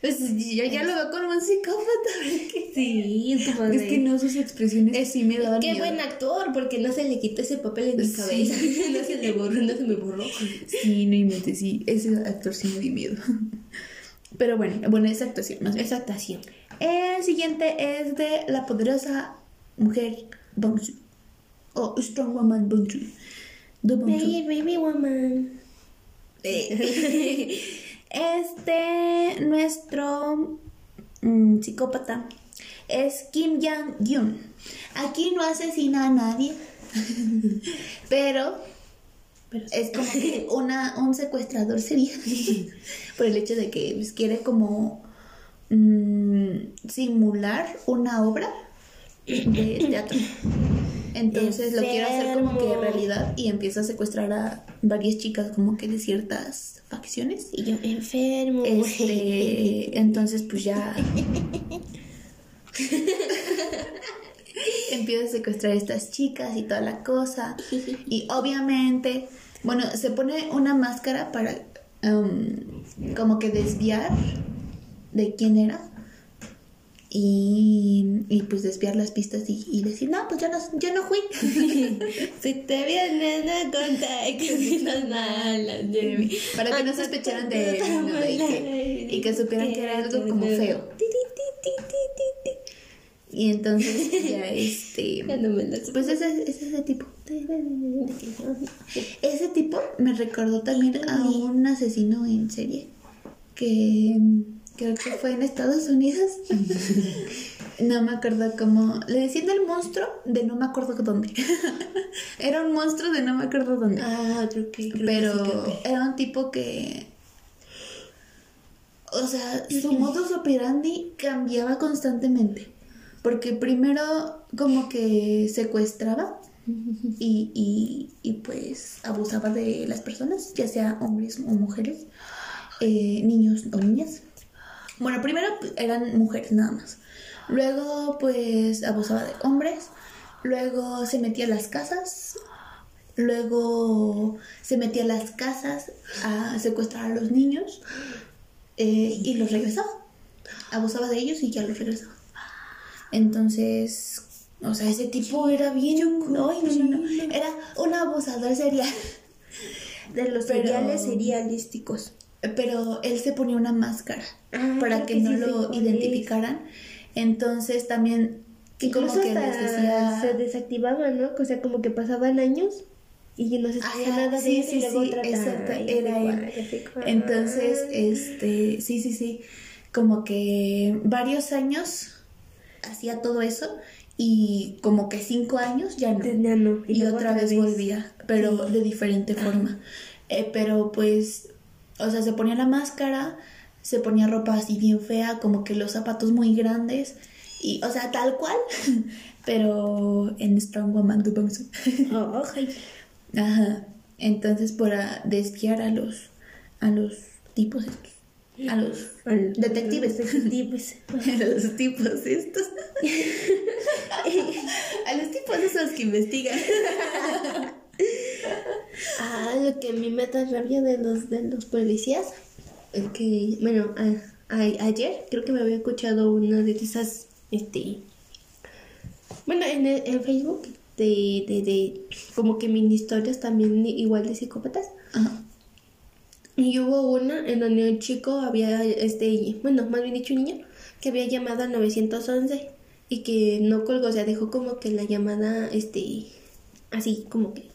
Pues yo ya lo veo como un psicópata, Sí, es es que no sus expresiones sí me daban Qué miedo. buen actor, porque no se le quitó ese papel en mi Sí. cabeza. no se le borró, no se me borró. Sí, no inventes, sí, ese actor sí me dio miedo. Pero bueno, bueno, esa actuación más bien. Esa actuación. El siguiente es de la poderosa mujer Bongsu. O Strong Woman Bongsu. Baby, baby woman. Este, nuestro mm, psicópata es Kim Jong-un. Aquí no asesina a nadie, pero, Pero es como que una, un secuestrador sería por el hecho de que pues, quiere como mm, simular una obra de teatro. Entonces lo quiere hacer como que realidad y empieza a secuestrar a varias chicas como que de ciertas facciones. Y yo enfermo. Este, entonces pues ya empieza a secuestrar a estas chicas y toda la cosa. Y obviamente, bueno, se pone una máscara para um, como que desviar de quién era. Y, y pues desviar las pistas y, y decir, no, pues yo no, yo no fui. Si te vienen a contar malas de mí. Para que no sospecharan de él, ¿no? Y que, y que supieran que era algo como feo. Y entonces ya este... Ya no me lo sé. Pues ese es ese tipo. Ese tipo me recordó también a un asesino en serie que creo que fue en Estados Unidos. No me acuerdo cómo. Le decían el monstruo de no me acuerdo dónde. Era un monstruo de no me acuerdo dónde. Ah, creo que. creo que Pero sí, creo que- era un tipo que. O sea, su modus operandi cambiaba constantemente. Porque primero, como que secuestraba y, y, y pues abusaba de las personas, ya sea hombres o mujeres, eh, niños o niñas. Bueno, primero pues, eran mujeres nada más. Luego, pues abusaba de hombres. Luego se metía a las casas. Luego se metía a las casas a secuestrar a los niños eh, y los regresaba. Abusaba de ellos y ya los regresaba. Entonces, o sea, ese tipo era bien. No, no, no, no. Era un abusador serial. De los Pero- seriales serialísticos. Pero él se ponía una máscara Ah, para que que no sí lo identificaran. Entonces también como que les hasta decía se desactivaban, ¿no? O sea, como que pasaban años y no se sabía Ajá, nada de sí, sí, y luego sí, exacto, era él. cual. Entonces, este, sí, sí, sí, como que varios años hacía todo eso y como que cinco años ya no. Ya no, Y, otra vez, volvía, pero de diferente forma. Eh, pero pues, o sea, se ponía la máscara, se ponía ropa así bien fea, como que los zapatos muy grandes, y, o sea, tal cual, pero en Strong Woman Bangsu. Oh. Ajá. Entonces, para desviar a los, a los tipos estos, a los Al- detectives, Detectives. a los tipos estos, a los tipos esos que investigan. Ah, lo que a mí me da rabia de los, de los policías es que, bueno, a- a- ayer creo que me había escuchado una de esas, este, bueno, en, el- en Facebook, de, de, de, como que mini historias también igual de psicópatas. Ajá. Y hubo una en donde un chico había, este, bueno, más bien dicho un niño, que había llamado al 911 y que no colgó, o sea, dejó como que la llamada, este, así como que,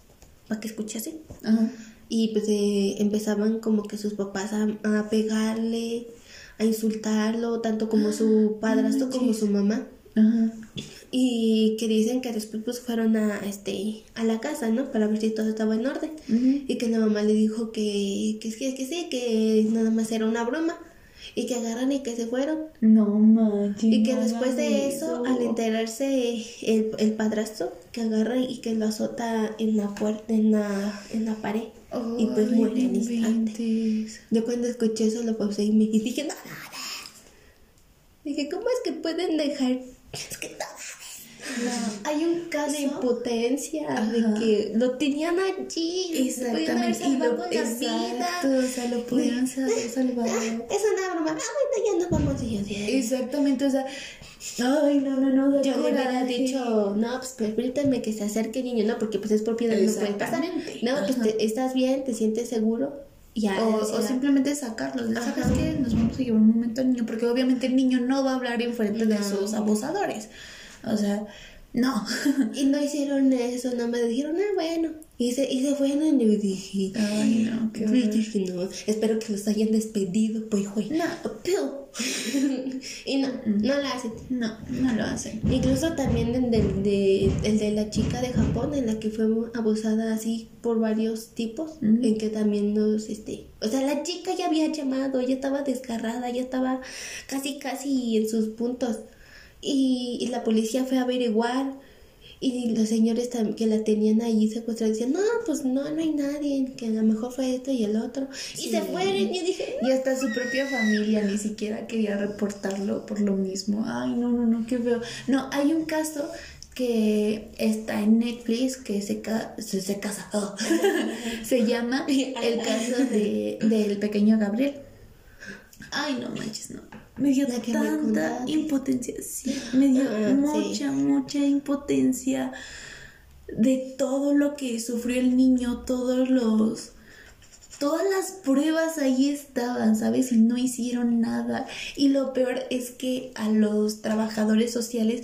para que escuchase. Ajá. Y pues eh, empezaban como que sus papás a, a pegarle, a insultarlo, tanto como su padrastro como su mamá. Ajá. Y que dicen que después pues fueron a, este, a la casa, ¿no? Para ver si todo estaba en orden. Y que la mamá le dijo que, que, que, que sí, que nada más era una broma. Y que agarran y que se fueron. No manches. Y que no después de eso, al enterarse el, el padrastro, que agarra y que lo azota en la puerta, en la, en la pared. y pues muere en no instante. Yo cuando escuché eso lo pausé y me dije, no, no, no. Dije, ¿cómo es que pueden dejar? Es que no No, hay un de caso. impotencia, Ajá. de que lo tenían allí. Exactamente. Y lo, exacto, vida. o sea, lo pudieron haber salvado. Es una broma. Ah, bueno, ya nos vamos. Dije, Exactamente, o sea. Ay, no, no, no. Yo le hubiera dicho, no, pues permítame que se acerque el niño, no, porque pues es propiedad, no puede pasar. No, pues te- estás bien, te sientes seguro. Ya, O, o simplemente sacarlos. de, ¿Sabes qué? Nos vamos a llevar un momento al niño. Porque obviamente el niño no va a hablar enfrente de No. sus abusadores. O sea, no. Y no hicieron eso, nada más dijeron, ah, bueno. Y se, y se fueron y dije, Ay, no, qué dije, no, espero que los hayan despedido, pues, güey. No. Piu. y no, no lo hacen. No, no lo hacen. Incluso también el de, de- el de la chica de Japón, en la que fue abusada así por varios tipos, en que también nos, este, o sea, la chica ya había llamado, ya estaba desgarrada, ya estaba casi, casi en sus puntos. Y, y la policía fue a averiguar. Y los señores que la tenían ahí secuestrada decían, no, pues no, no hay nadie, que a lo mejor fue esto y el otro. Y se fueron, y yo dije, Y hasta su propia familia ni siquiera quería reportarlo por lo mismo. Ay, no, no, no, qué feo. No, hay un caso que está en Netflix que se, ca- se, se casa. oh. se llama El caso de, del pequeño Gabriel. Ay, no manches, no. Me dio La que me tanta impotencia, sí, me dio Ah, sí. mucha, mucha impotencia de todo lo que sufrió el niño, todos los... Todas las pruebas ahí estaban, ¿sabes? Y no hicieron nada. Y lo peor es que a los trabajadores sociales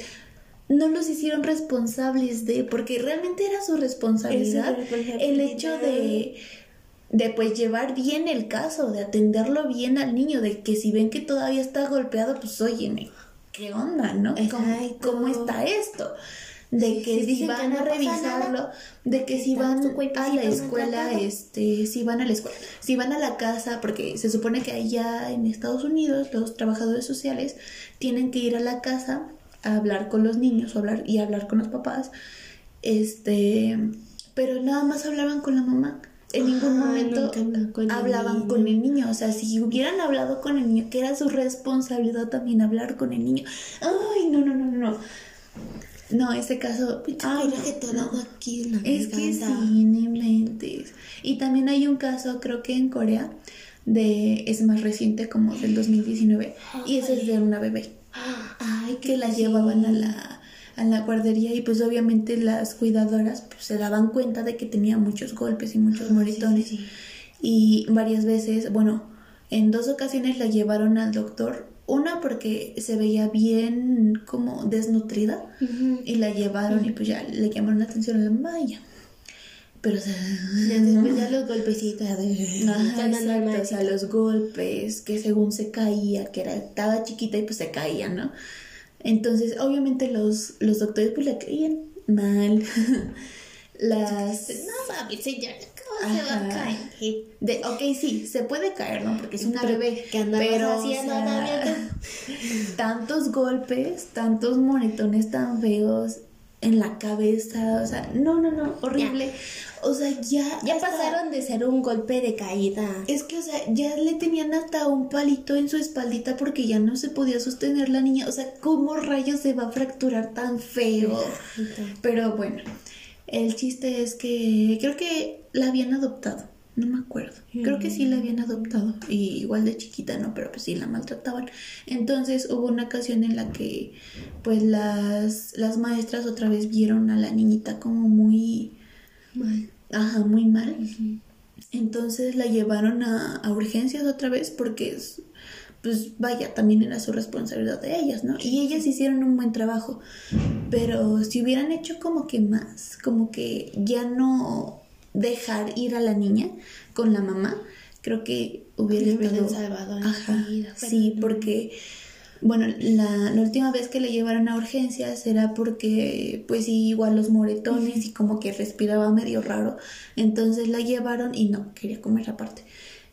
no los hicieron responsables de, porque realmente era su responsabilidad, Era su responsabilidad. el hecho de, de pues llevar bien el caso, de atenderlo bien al niño, de que si ven que todavía está golpeado, pues óyeme, ¿qué onda, no? ¿Cómo, cómo está esto? De que si que van no a revisarlo, nada, de que si van su a la escuela, este, si van a la escuela, si van a la casa, porque se supone que allá en Estados Unidos los trabajadores sociales tienen que ir a la casa a hablar con los niños o hablar y hablar con los papás, este, pero nada más hablaban con la mamá. En ningún momento hablaban con el niño. con el niño. O sea, si hubieran hablado con el niño, que era su responsabilidad también hablar con el niño. Ay, no, no, no, no. No, ese caso. ay, que te no. aquí Es que sí, no inventes. Y también hay un caso, creo que en Corea, de es más reciente, como del 2019, y ese es de una bebé Ay, que la llevaban a la, a la guardería y pues obviamente las cuidadoras pues, se daban cuenta de que tenía muchos golpes y muchos moretones. sí, sí. Y varias veces, bueno, en dos ocasiones la llevaron al doctor. Una porque se veía bien como desnutrida y la llevaron y pues ya le llamaron la atención a la mamá y ya. Pero o sea, después ya los golpecitos de... Ajá, exacto, o sea, los golpes, que según se caía, que era, estaba chiquita y pues se caía, ¿no? Entonces, obviamente los, los doctores pues la creían mal. Las... No mames, señora, ¿cómo se va a caer? De, ok, sí, se puede caer, ¿no? Porque es una Pero, bebé. ¿qué andabas pero, o haciendo, sea, Damián? tantos golpes, tantos moretones tan feos en la cabeza, o sea, no, no, no, horrible. O sea, ya... Ya hasta- pasaron de ser un golpe de caída. Es que, o sea, ya le tenían hasta un palito en su espaldita porque ya no se podía sostener la niña. O sea, ¿cómo rayos se va a fracturar tan feo? Pero bueno, el chiste es que creo que la habían adoptado. No me acuerdo. Creo que sí la habían adoptado. Y igual de chiquita, ¿no? Pero pues sí la maltrataban. Entonces hubo una ocasión en la que pues las, las maestras otra vez vieron a la niñita como muy... Mal. Ajá, muy mal. Entonces la llevaron a, a urgencias otra vez porque, es- pues vaya, también era su responsabilidad de ellas, ¿no? Y ellas hicieron un buen trabajo. Pero si hubieran hecho como que más, como que ya no dejar ir a la niña con la mamá, creo que hubiera estado... salvado Ajá, vida, sí, no. porque... Bueno, la, la última vez que le llevaron a urgencias era porque, pues sí, igual los moretones y como que respiraba medio raro. Entonces la llevaron y no, quería comer aparte.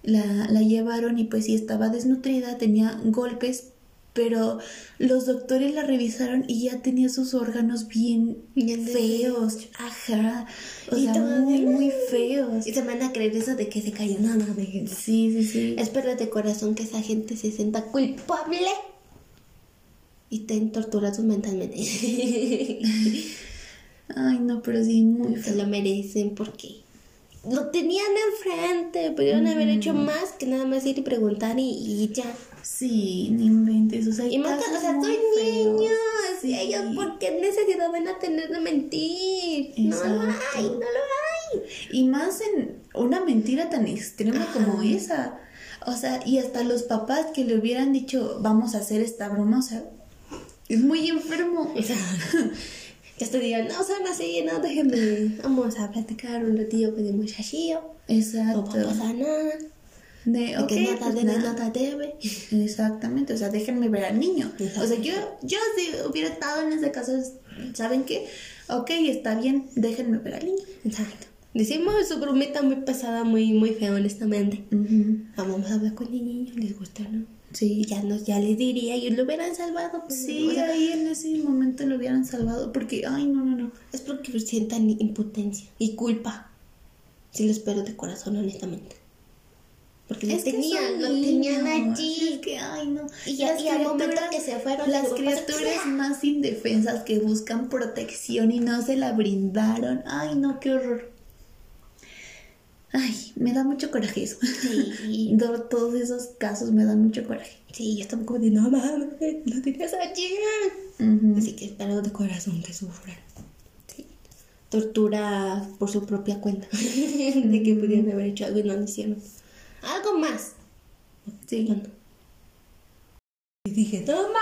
La, la llevaron y pues sí estaba desnutrida, tenía golpes, pero los doctores la revisaron y ya tenía sus órganos bien, Bien feos. Ajá. O Y sea, muy, muy feos. Y se van a creer eso de que se cayó nada de Sí, sí, sí. Espero de corazón que esa gente se sienta culpable y estén torturados mentalmente. Ay, no, pero sí, muy se feo. lo merecen porque lo tenían enfrente. Pudieron haber hecho más que nada más ir y preguntar y, y ya. Sí, no inventes. O sea, Y más, o sea, feos. niños. Sí. Ellos, ¿por qué necesidad van a tener de mentir? No lo Exacto. hay, no lo hay. Y más en una mentira tan extrema Ajá. como esa. O sea, y hasta los papás que le hubieran dicho, vamos a hacer esta broma, o sea, es muy enfermo. O sea, que te digan, no son así, no, déjenme. Vamos a platicar un ratillo con el muchachillo. No Exacto. va a pasar nada. De, De ok, que nada pues debe, nada. nada debe. Exactamente, o sea, déjenme ver al niño. O sea, yo, yo si hubiera estado en ese caso, ¿saben qué? Ok, está bien, déjenme ver al niño. Exacto. Decimos su bromita muy pesada, muy, muy fea, honestamente. Vamos a hablar con el niño, les gusta, ¿no? Sí, ya nos, ya les diría, y lo hubieran salvado. pues, Sí, o sea, ahí en ese momento lo hubieran salvado porque, ay, no, no, no. es porque sientan impotencia y culpa. Sí lo espero de corazón, honestamente. Porque lo Es tenían, lo tenían allí. Es que, ay, no. Y, ya, y al momento que se fueron, Las criaturas "Pasa- más indefensas que buscan protección y no se la brindaron. Ay, no, qué horror. Ay, me da mucho coraje eso. Sí. Do- Todos esos casos me dan mucho coraje. Sí, yo estaba como de no mames, no tenías allí. Ujú. Así que espero de corazón que sufran. Sí. Tortura por su propia cuenta. de que pudieran haber hecho algo y no lo hicieron. Algo más. Sí. Bueno. Y dije, no mames.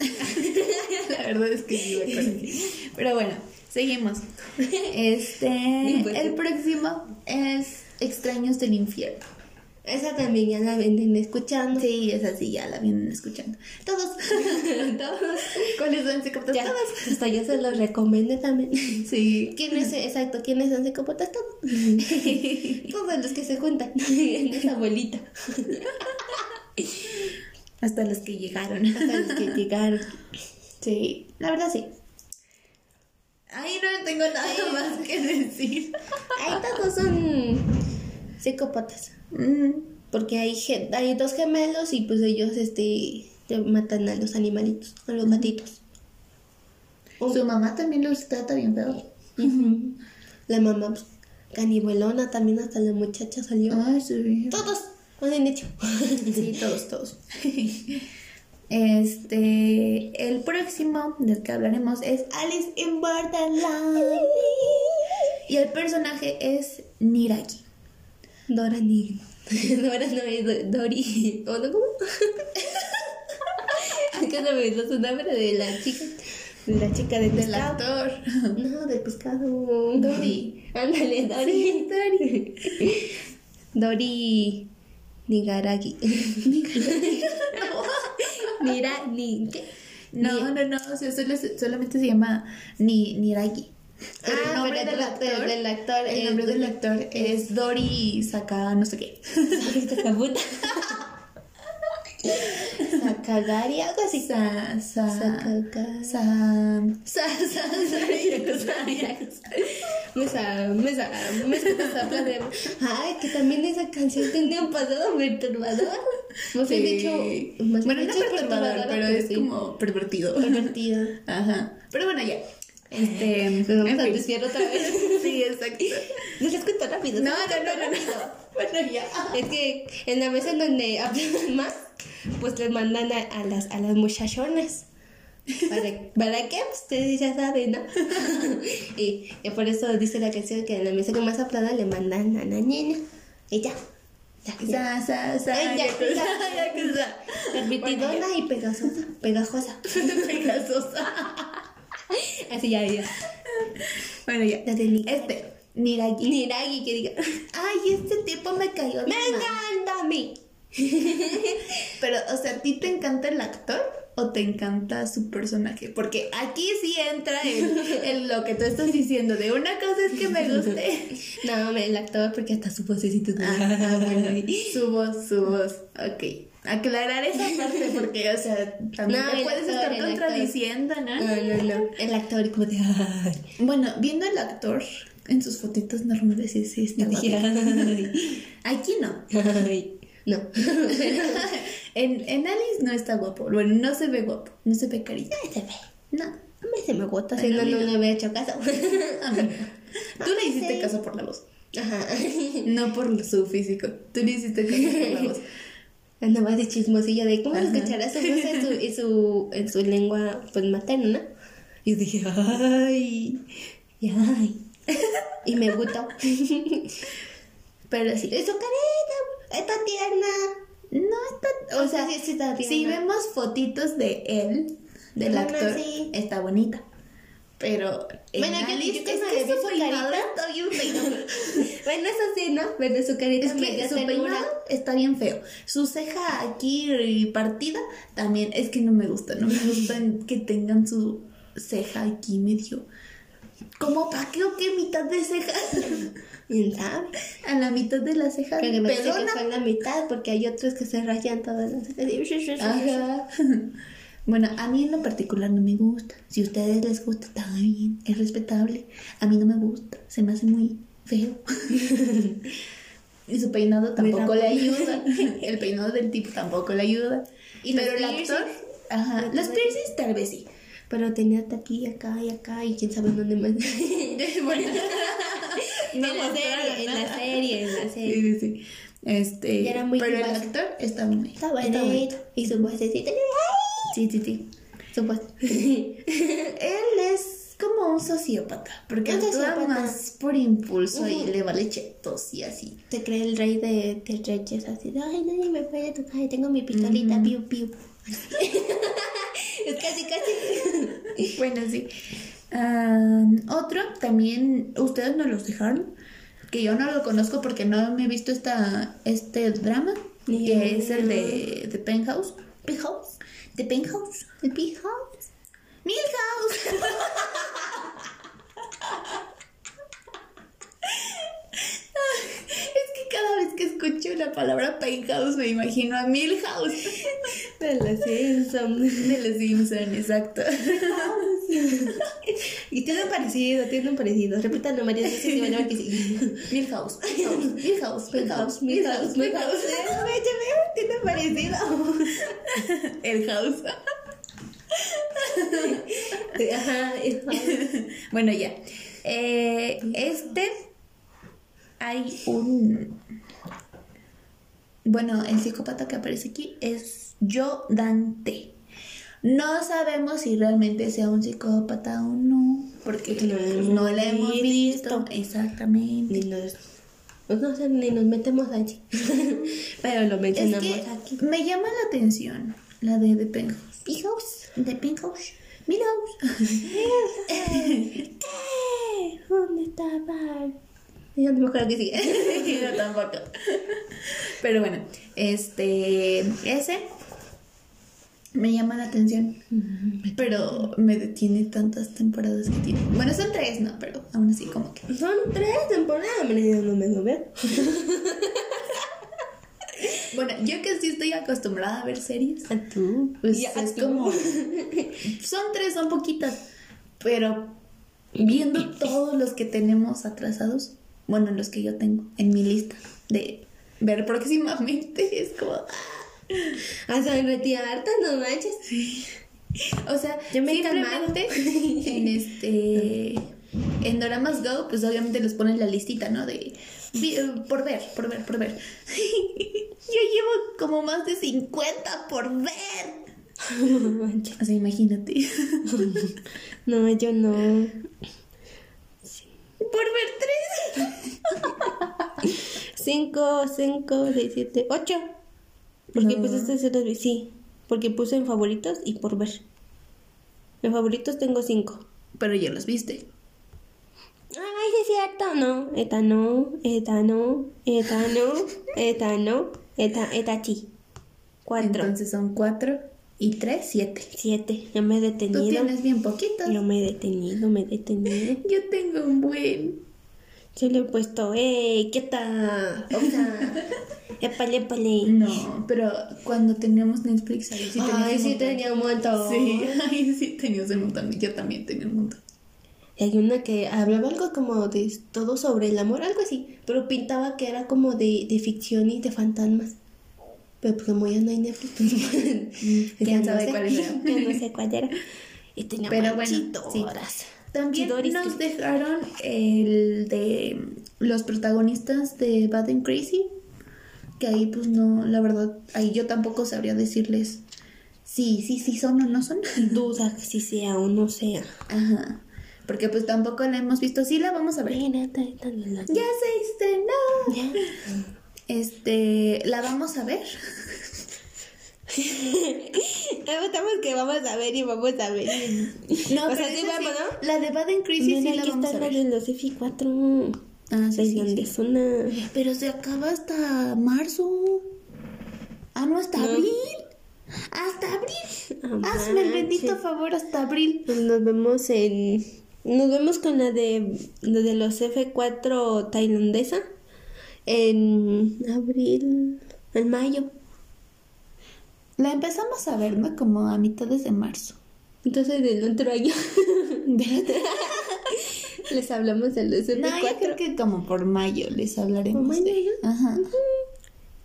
La verdad es que sí me. Pero bueno, seguimos. Este, el próximo es Extraños del Infierno. Esa también ya la venden escuchando. Sí, esa sí, ya la vienen escuchando. Todos. Todos. ¿Cuáles son psicópatas? Ya, Todos. hasta yo se los recomendé también. Sí. ¿Quiénes, exacto, quiénes son psicópatas? Todos. Todos los que se juntan en esa bolita. Hasta los que llegaron. Hasta los que llegaron. Sí, la verdad sí. Ahí no tengo nada más que decir. Ahí todos son psicópatas. Porque hay, hay dos gemelos y pues ellos este te matan a los animalitos, a los gatitos. Su mamá también los trata bien feo. La mamá pues, canibalona también hasta la muchacha salió. Ay, sí. Todos, más bien dicho. Sí, todos, todos. Este, el próximo del que hablaremos es Alice in Borderland. Y el personaje es Niraki. Dora ni. Dora no es Do- Dori. ¿O no cómo? ¿Qué se me hizo su nombre de la chica? De la chica del Del actor. No, del pescado. Dori. Ándale, Dori. Dori. Dori. Nigaragi. Mira, ni. ¿qué? No, no, no, o sea, solo- solamente se llama Ni, Niraki. Pero Ah, el nombre del actor, del actor el nombre del actor es Dori Saka no sé qué. Esta puta. Sakagari, algo así. Sa, sa, Sakagari. sa, sa, sa. Mesa, mesa, mesa. Ay, que también esa canción tenía un pasado perturbador. Dicho, bueno, no perturbador, pero es como pervertido. pervertido. Ajá. Pero bueno, ya. Este. Nos vamos a desviar otra vez. Sí, exacto. No les cuento rápido. No, no, no, no. Bueno, ya. Es que en la mesa en donde hablan más, pues les mandan a, las, a las muchachonas. ¿Para, ¿Para qué? Ustedes ya saben, ¿no? y, y por eso dice la canción que en la mesa que más aplauda le mandan a la niña. Y ya. Ya, ya. Permitidona y pegajosa. Pegajosa. Así ya, ya. Bueno, ya. La de Nika. Este. Niragi. Niragi que diga. Ay, este tipo me cayó ¡Me encanta a mí! Pero, o sea, ¿a ti te encanta el actor o te encanta su personaje? Porque aquí sí entra el lo que tú estás diciendo. De una cosa es que me guste. No, el actor, porque hasta su vocecito. Ah, bueno, su voz, su voz. Ok. Aclarar esa parte porque, o sea, también No, puedes actor, estar contradiciendo, ¿no? No, no, no. El actor, como de. Ay. Bueno, viendo el actor en sus fotitos normales, sí, sí, está. Ay. Aquí no. Ay. No. En, en Alice no está guapo. Bueno, no se ve guapo. No se ve carita. se ve. No. A mí se me gusta, si no, no amiga. le hubiera hecho caso. Tú le hiciste sí. caso por la voz. Ajá. No por su físico. Tú le hiciste caso por la voz. Andaba de chismosillo de cómo escuchará su voz en su, en su, en su lengua pues materna. Y yo dije, ay, y ay. Y me gustó. Pero sí. Su carita, está tierna. No está. O sea, sí, sí está si tierna. vemos fotitos de él, del Ajá, actor, sí. está bonita. Pero. en Bueno, yo- cuando que vi su carita- está bien feo. Bueno, eso sí, ¿no? Pero su carita Es que su peinado está bien feo. Su ceja aquí partida también es que no me gusta. No me gusta que tengan su ceja aquí medio. ¿Cómo pa' qué o qué mitad de ceja? ¿Quién sabe? A la mitad de la ceja. Pero que me que fue la mitad porque hay otros que se rayan todas las cejas. Ajá. Bueno, a mí en lo particular no me gusta. Si a ustedes les gusta, está bien, es respetable. A mí no me gusta, se me hace muy feo. y su peinado tampoco le ayuda. El peinado del tipo tampoco le ayuda. ¿Y Pero el actor, ajá, ¿Los piercings? tal vez sí. Pero tenía hasta aquí, acá y acá y quién sabe dónde más. Bueno, En la serie, en la serie, en la Sí, serie. sí, sí. Este, Y era muy pero el actor está muy Está bonito. Y su vocecita. Sí, sí, sí. Su voz. Él es como un sociópata, porque Un actúa sociópata. más por impulso y le vale chetos y así. Se cree el rey de, de reyes así de, ay, nadie me puede tocar, tengo mi pistolita, piu, piu. es casi, casi. Bueno, sí. Am, otro, también, ustedes nos los dejaron, que yo no lo conozco porque no me he visto esta, este drama, que es el de, de Penthouse. Big house. ¿De Penthouse? The big house. Milhouse. es que cada vez que escucho la palabra Penthouse me imagino a Milhouse. De los Simpsons. De los Simpson, exacto. y tiene un parecido, tiene un parecido. Repítalo varias veces y van a ver que sí. Milhouse, Milhouse, Milhouse, Milhouse, Milhouse, Milhouse, Milhouse. Milhouse. Tiene parecido. El house. Ajá, el house. Bueno, ya. Eh, este hay un. Bueno, el psicópata que aparece aquí es Yo Dante. No sabemos si realmente sea un psicópata o no, porque No lo hemos no la hemos visto. Exactamente. Ni nos, pues no sé, ni nos metemos allí. Pero lo Es mencionamos que aquí. me llama la atención la de The Penthouse. Big house. The Penthouse. ¿Qué? ¿Dónde estaba? Yo no me acuerdo que sigue. Yo tampoco. Pero bueno, este. Ese me llama la atención. Pero me detiene tantas temporadas que tiene. Bueno, son tres, ¿no? Pero aún así, como que. Son tres temporadas, yo no me lo veo. Bueno, yo que sí estoy acostumbrada a ver series. ¿A tú? Pues Ya, es tú. como. Son tres, son poquitas. Pero viendo todos los que tenemos atrasados, bueno, los que yo tengo en mi lista de ver próximamente. Es como... Ah, Hasta me metí harta, no manches. Sí. O sea, yo me simplemente en este... En Doramas Go, pues obviamente les ponen la listita, ¿no? De eh, por ver, por ver, por ver. Yo llevo como más de 50 por ver. o sea, imagínate. no, yo no. Sí. Por verte 5, 5, 6, 7, 8. Porque pues, no. Este puse estas series, de... sí. Porque puse en favoritos y por ver. En favoritos tengo 5. Pero ya los viste. Ay, sí es cierto, no. Eta no, eta no, eta no, eta no, eta, eta chi. 4. Entonces son 4 y 3, 7. 7. Yo me he detenido. Tú tienes bien poquito. Yo me he detenido, me he detenido. Yo tengo un buen. Yo le he puesto, ¡ey! ¿Qué tal? O sea, épale, épale. No, pero cuando teníamos Netflix ahí sí tenías Ay, sí tenía un montón. Sí, ahí sí tenías un montón. Yo también tenía un montón. Y hay una que hablaba algo como de todo sobre el amor, algo así, pero pintaba que era como de, de ficción y de fantasmas. Pero pues como ya no hay Netflix, pues, ¿Quién ya no sé. cuál era? Ya no sé cuál era. Y tenía Pero bueno, sí. También nos dejaron el de los protagonistas de Bad and Crazy. Que ahí pues no, la verdad, ahí yo tampoco sabría decirles sí, sí, sí son o no son. Duda si sea o no sea. Ajá. Porque pues tampoco la hemos visto. Sí la vamos a ver. Ya se estrenó. Ya. Este, la vamos a ver. Me gustamos que vamos a ver y vamos a ver. No, O sea, sí vamos, ¿no? La de Bad and Crazy Mira, sí la aquí vamos está a la ver. de los F4. Ah, sí, sí, donde sí. suena. Pero se acaba hasta marzo. Ah, no, hasta No. abril. Hasta abril. Ah, Hazme el bendito favor hasta abril. Pues nos vemos en. Nos vemos con la de, la de los F4 tailandesa en abril, en mayo. La empezamos a ver, ¿no? Como a mitades de marzo. Entonces del otro año les hablamos de los No, yo creo F4. que como por mayo les hablaremos. ¿Por de- mayo? Ajá.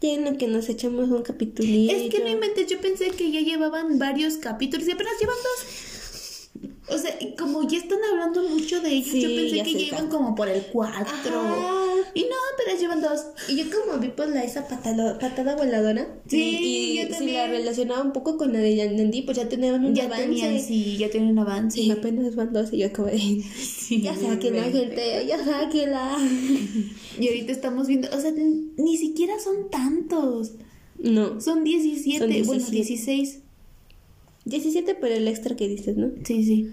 En lo que nos echamos un capitulillo. Es que no inventes, yo pensé que ya llevaban varios capítulos y apenas llevan dos. O sea, como ya están hablando mucho de ellos, yo pensé que ya iban como por el 4. Ajá. Y no, pero llevan dos. Y yo como vi pues la esa patada, patada voladora. Sí, y, y yo si también. la relacionaba un poco con la de Yandendi, pues ya tenían un Ya avance. tenían, sí, ya tienen un avance. Y apenas van dos y yo como de... Sí, ya vente. gente, ya sáquenla. Y ahorita estamos viendo, o sea, ni siquiera son tantos. No, Son 17, Son bueno, 17. 16. 17 por el extra que dices, ¿no? Sí, sí.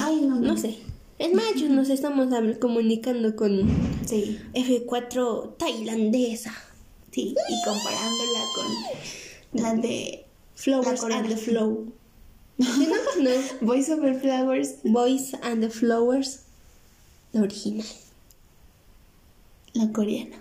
Ay, no, No sé. Es más, nos estamos comunicando con Sí, F4 tailandesa. sí. Y comparándola con la de Flowers La and the Flow. ¿Sí, no? No. Voice Over Flowers. Boys and the Flowers. La original. La coreana.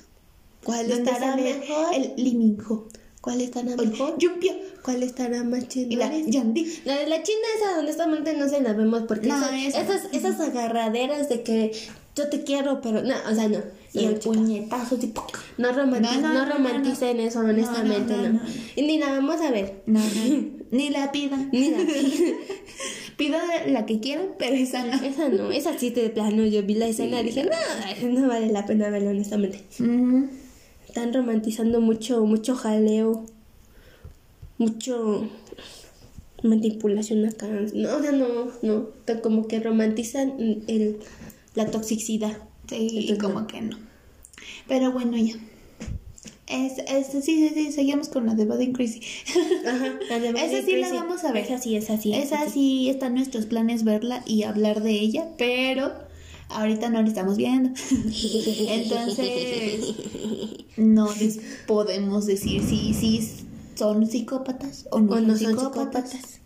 ¿Cuál ¿Dónde estará mejor? El Liminho. ¿Cuál estará mejor? Yumpio. ¿Cuál estará más chido? Y la Yandi. La de la China esa honestamente no se la vemos porque No, esa- esa- esas, esas agarraderas de que yo te quiero pero no, o sea no. Y el chica. puñetazo tipo. No, romanti- No, no, no no, romanticen eso honestamente No. Y ni la vamos a ver. No. Ni la pidan. Ni la Pidan la que quieran, pero esa no. Esa no, esa sí de plano yo vi la escena y dije, no, no vale la pena verla honestamente. Ujú. Están romantizando mucho, mucho jaleo, mucho manipulación acá. No, o sea, no, no. Está Como que romantizan el, la toxicidad. Sí, Entonces, como que no. Pero bueno, ya. Es, es, sí, sí, sí, seguimos con la de Bad and Crazy. Ajá, la de Esa sí la vamos a ver. Esa sí, esa sí. Esa sí está en nuestros planes verla y hablar de ella, pero ahorita no la estamos viendo. Entonces, no les podemos decir si, si son psicópatas o no, O son, no son psicópatas.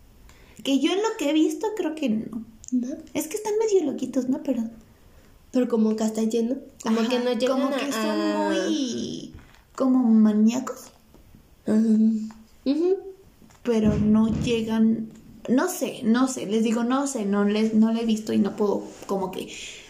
Que yo en lo que he visto creo que no. ¿No? Es que están medio loquitos, ¿no? Pero Pero como que hasta lleno. Como Ajá, que no llegan como que a- son a- muy como maníacos, Ajá. Ujú. pero no llegan, no sé, no sé, les digo no sé, no les no la he visto y no puedo como que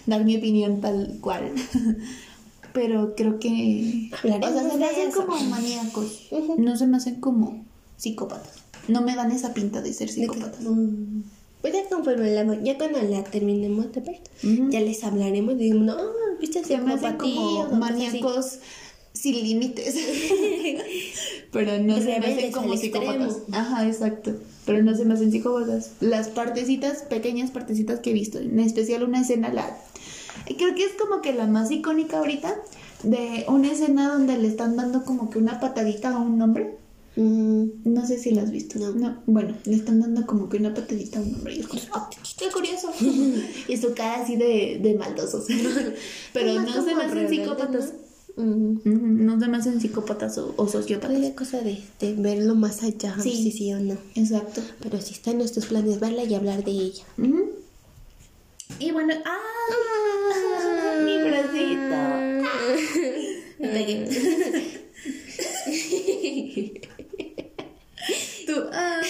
dar mi opinión tal cual. pero creo que Hablaremos o sea, se me hacen eso. como maníacos, no se me hacen como psicópatas. No me dan esa pinta de ser psicópatas. Mm. Pues ya conforme la, ya cuando la terminemos de ver, Ujú. ya les hablaremos. Digamos, no, viste Se me hacen como maníacos sin límites. Pero no se me hacen como psicópatas. extremo. Ajá, exacto. Pero no se me hacen psicópatas. Las partecitas, pequeñas partecitas que he visto, en especial una escena, la creo que es como que la más icónica ahorita, de una escena donde le están dando como que una patadita a un hombre. Mm. No sé si la has visto. No. Bueno, le están dando como que una patadita a un hombre. Y es como, "Ah, qué curioso. y su cara así de, de maldosos. Pero no se me hacen psicópatas. ¿no? Mm. No se me hacen psicópatas o, o sociópatas. Pues la cosa de, de verlo más allá, Sí. sí. sí o no. Exacto. Pero si está en nuestros planes verla y hablar de ella. Y bueno, ¡ah! Mi bracito. Tú. ah.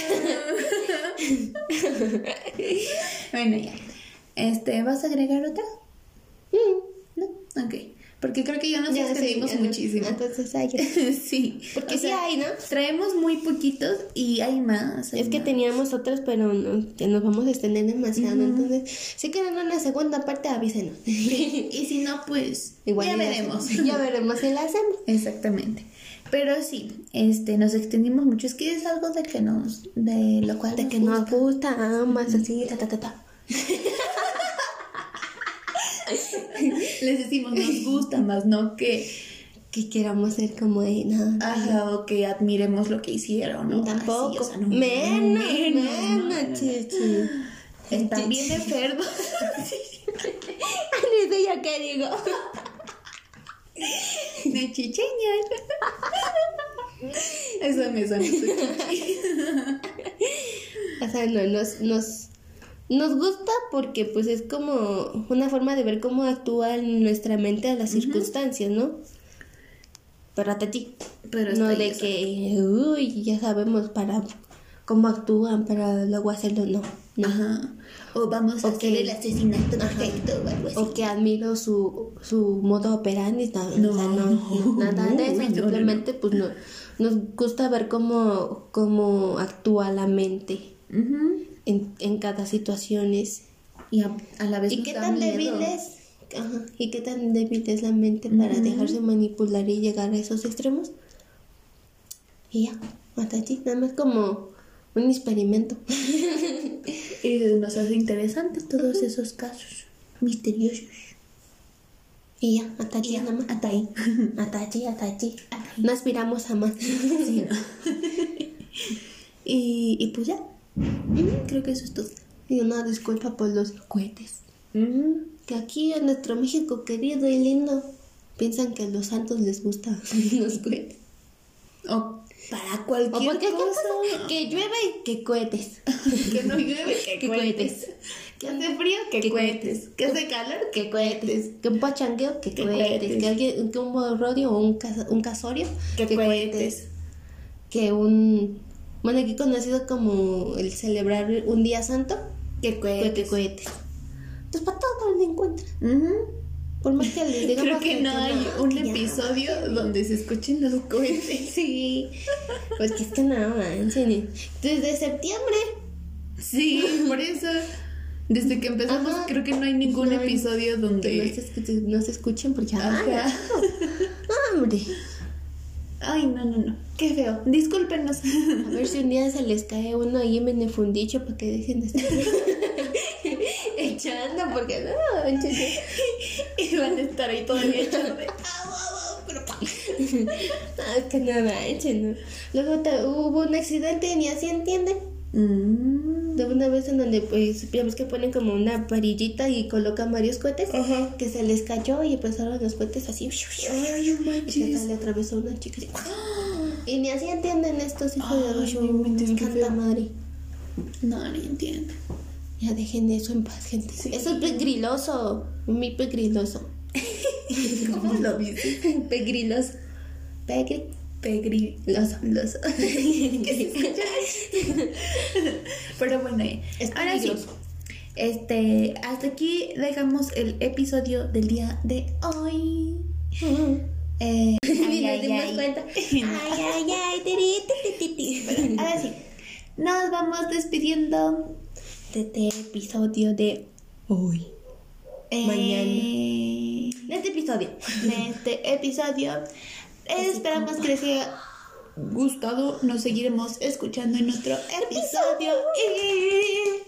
bueno, ya. Este, ¿vas a agregar otra? Mm. No. Ok. Porque creo que ya nos sí, extendimos muchísimo. Entonces hay que- sí. Porque O sí sea, hay, ¿no? Traemos muy poquitos y hay más. hay Es que teníamos otras, pero no, que nos vamos a extender demasiado. Entonces, si quieren una segunda parte, avísenos. Y si no, pues Igual ya veremos. Ya veremos si la hacemos. Exactamente. Pero sí, este, nos extendimos mucho. Es que es algo de que nos, de lo cual De que nos gusta, más así, ta, ta, ta, ta. Les decimos nos gusta más, no que, Que queramos ser como de nada. ajá, o que admiremos lo que hicieron, ¿no? Tampoco. Así, o sea, no, menos, menos, menos, no, no. chichi. Están bien enfermos. Ni sé yo qué digo. de chicheñas. Eso me suena chichi. O sea, no, nos, nos, nos gusta porque pues es como una forma de ver cómo actúa en nuestra mente a las circunstancias, ¿no? Pero hasta ti. Pero no de que, uy, ya sabemos para cómo actúan para luego hacerlo, no. no. Ajá. O vamos a hacer el asesinato perfecto o algo así. O que admiro su, su modo operandi, no, No. o sea, no, nada de eso, simplemente pues no, nos gusta ver cómo, cómo actúa la mente. En, en cada situación. Y a, a la vez ¿Y nos qué da tan miedo. débil es? Ajá. ¿Y qué tan débil es la mente para Ujú. dejarse manipular y llegar a esos extremos? Y ya, hasta allí, nada más como un experimento. Y nos hace interesantes todos esos casos misteriosos. y ya, hasta allí nada más. hasta ahí. Hasta allí, hasta allí. No aspiramos a más. Sí, ¿no? y, y pues ya. Creo que eso es todo. Y una disculpa por los cohetes. Que aquí en nuestro México querido y lindo piensan que a los santos les gustan los cohetes. O para O cualquier porque cosa. que llueve y que cohetes. Que no llueve, que Que cohetes. Que hace frío, que, Que cohetes. Que hace calor, Que cohetes. Que un pachangueo, que, Que cohetes. cohetes. Que, alguien, que un borrorio o un, cas- un casorio, Que cohetes. Que un. Bueno, aquí conocido como el celebrar un día santo, Que que, cohetes. que cohetes. Entonces, para todo lo encuentran. Ujú. Por más que les digamos Creo que no hay un que ya. episodio donde se escuchen los cohetes. Sí, pues que es que no manchen. Desde septiembre. Sí, por eso. Desde que empezamos, Ajá. creo que no hay ningún No episodio Que donde. no se, escuchen- no se escuchen porque. Ajá. ¡Ay, hombre! Ay, no, no, no. Qué feo. Discúlpenos. A ver si un día se les cae uno ahí en el fundicho para que dejen de estar echando, porque no, y van a estar ahí todavía echando. No, es que no manchen. ¿no? Luego hubo un accidente, ni así entienden. Mm. De una vez en donde, pues, ya ves que ponen como una varillita y colocan varios cohetes, Ajá. que se les cayó y empezaron los cohetes así. Ay, no Y manches. le atravesó una chica así. Y ni así entienden estos hijos de Ay, Santa feo. madre. No, no entiendo. Ya dejen eso en paz, gente. Sí. Eso es pegriloso. Muy pegriloso. ¿Cómo lo dices? Pegriloso. Pegri. Pegriloso. Loso. Pero bueno, eh, Es ahora sí. Este, hasta aquí dejamos el episodio del día de hoy. Eh, ay, nos ay, dimos ay. cuenta. Ay, ay, ay. tiri, ti, ti, ti, ti. Ahora sí, nos vamos despidiendo De este episodio de hoy. eh, Mañana. De este episodio. de este episodio. Esperamos que les haya gustado. Nos seguiremos escuchando en nuestro episodio. Y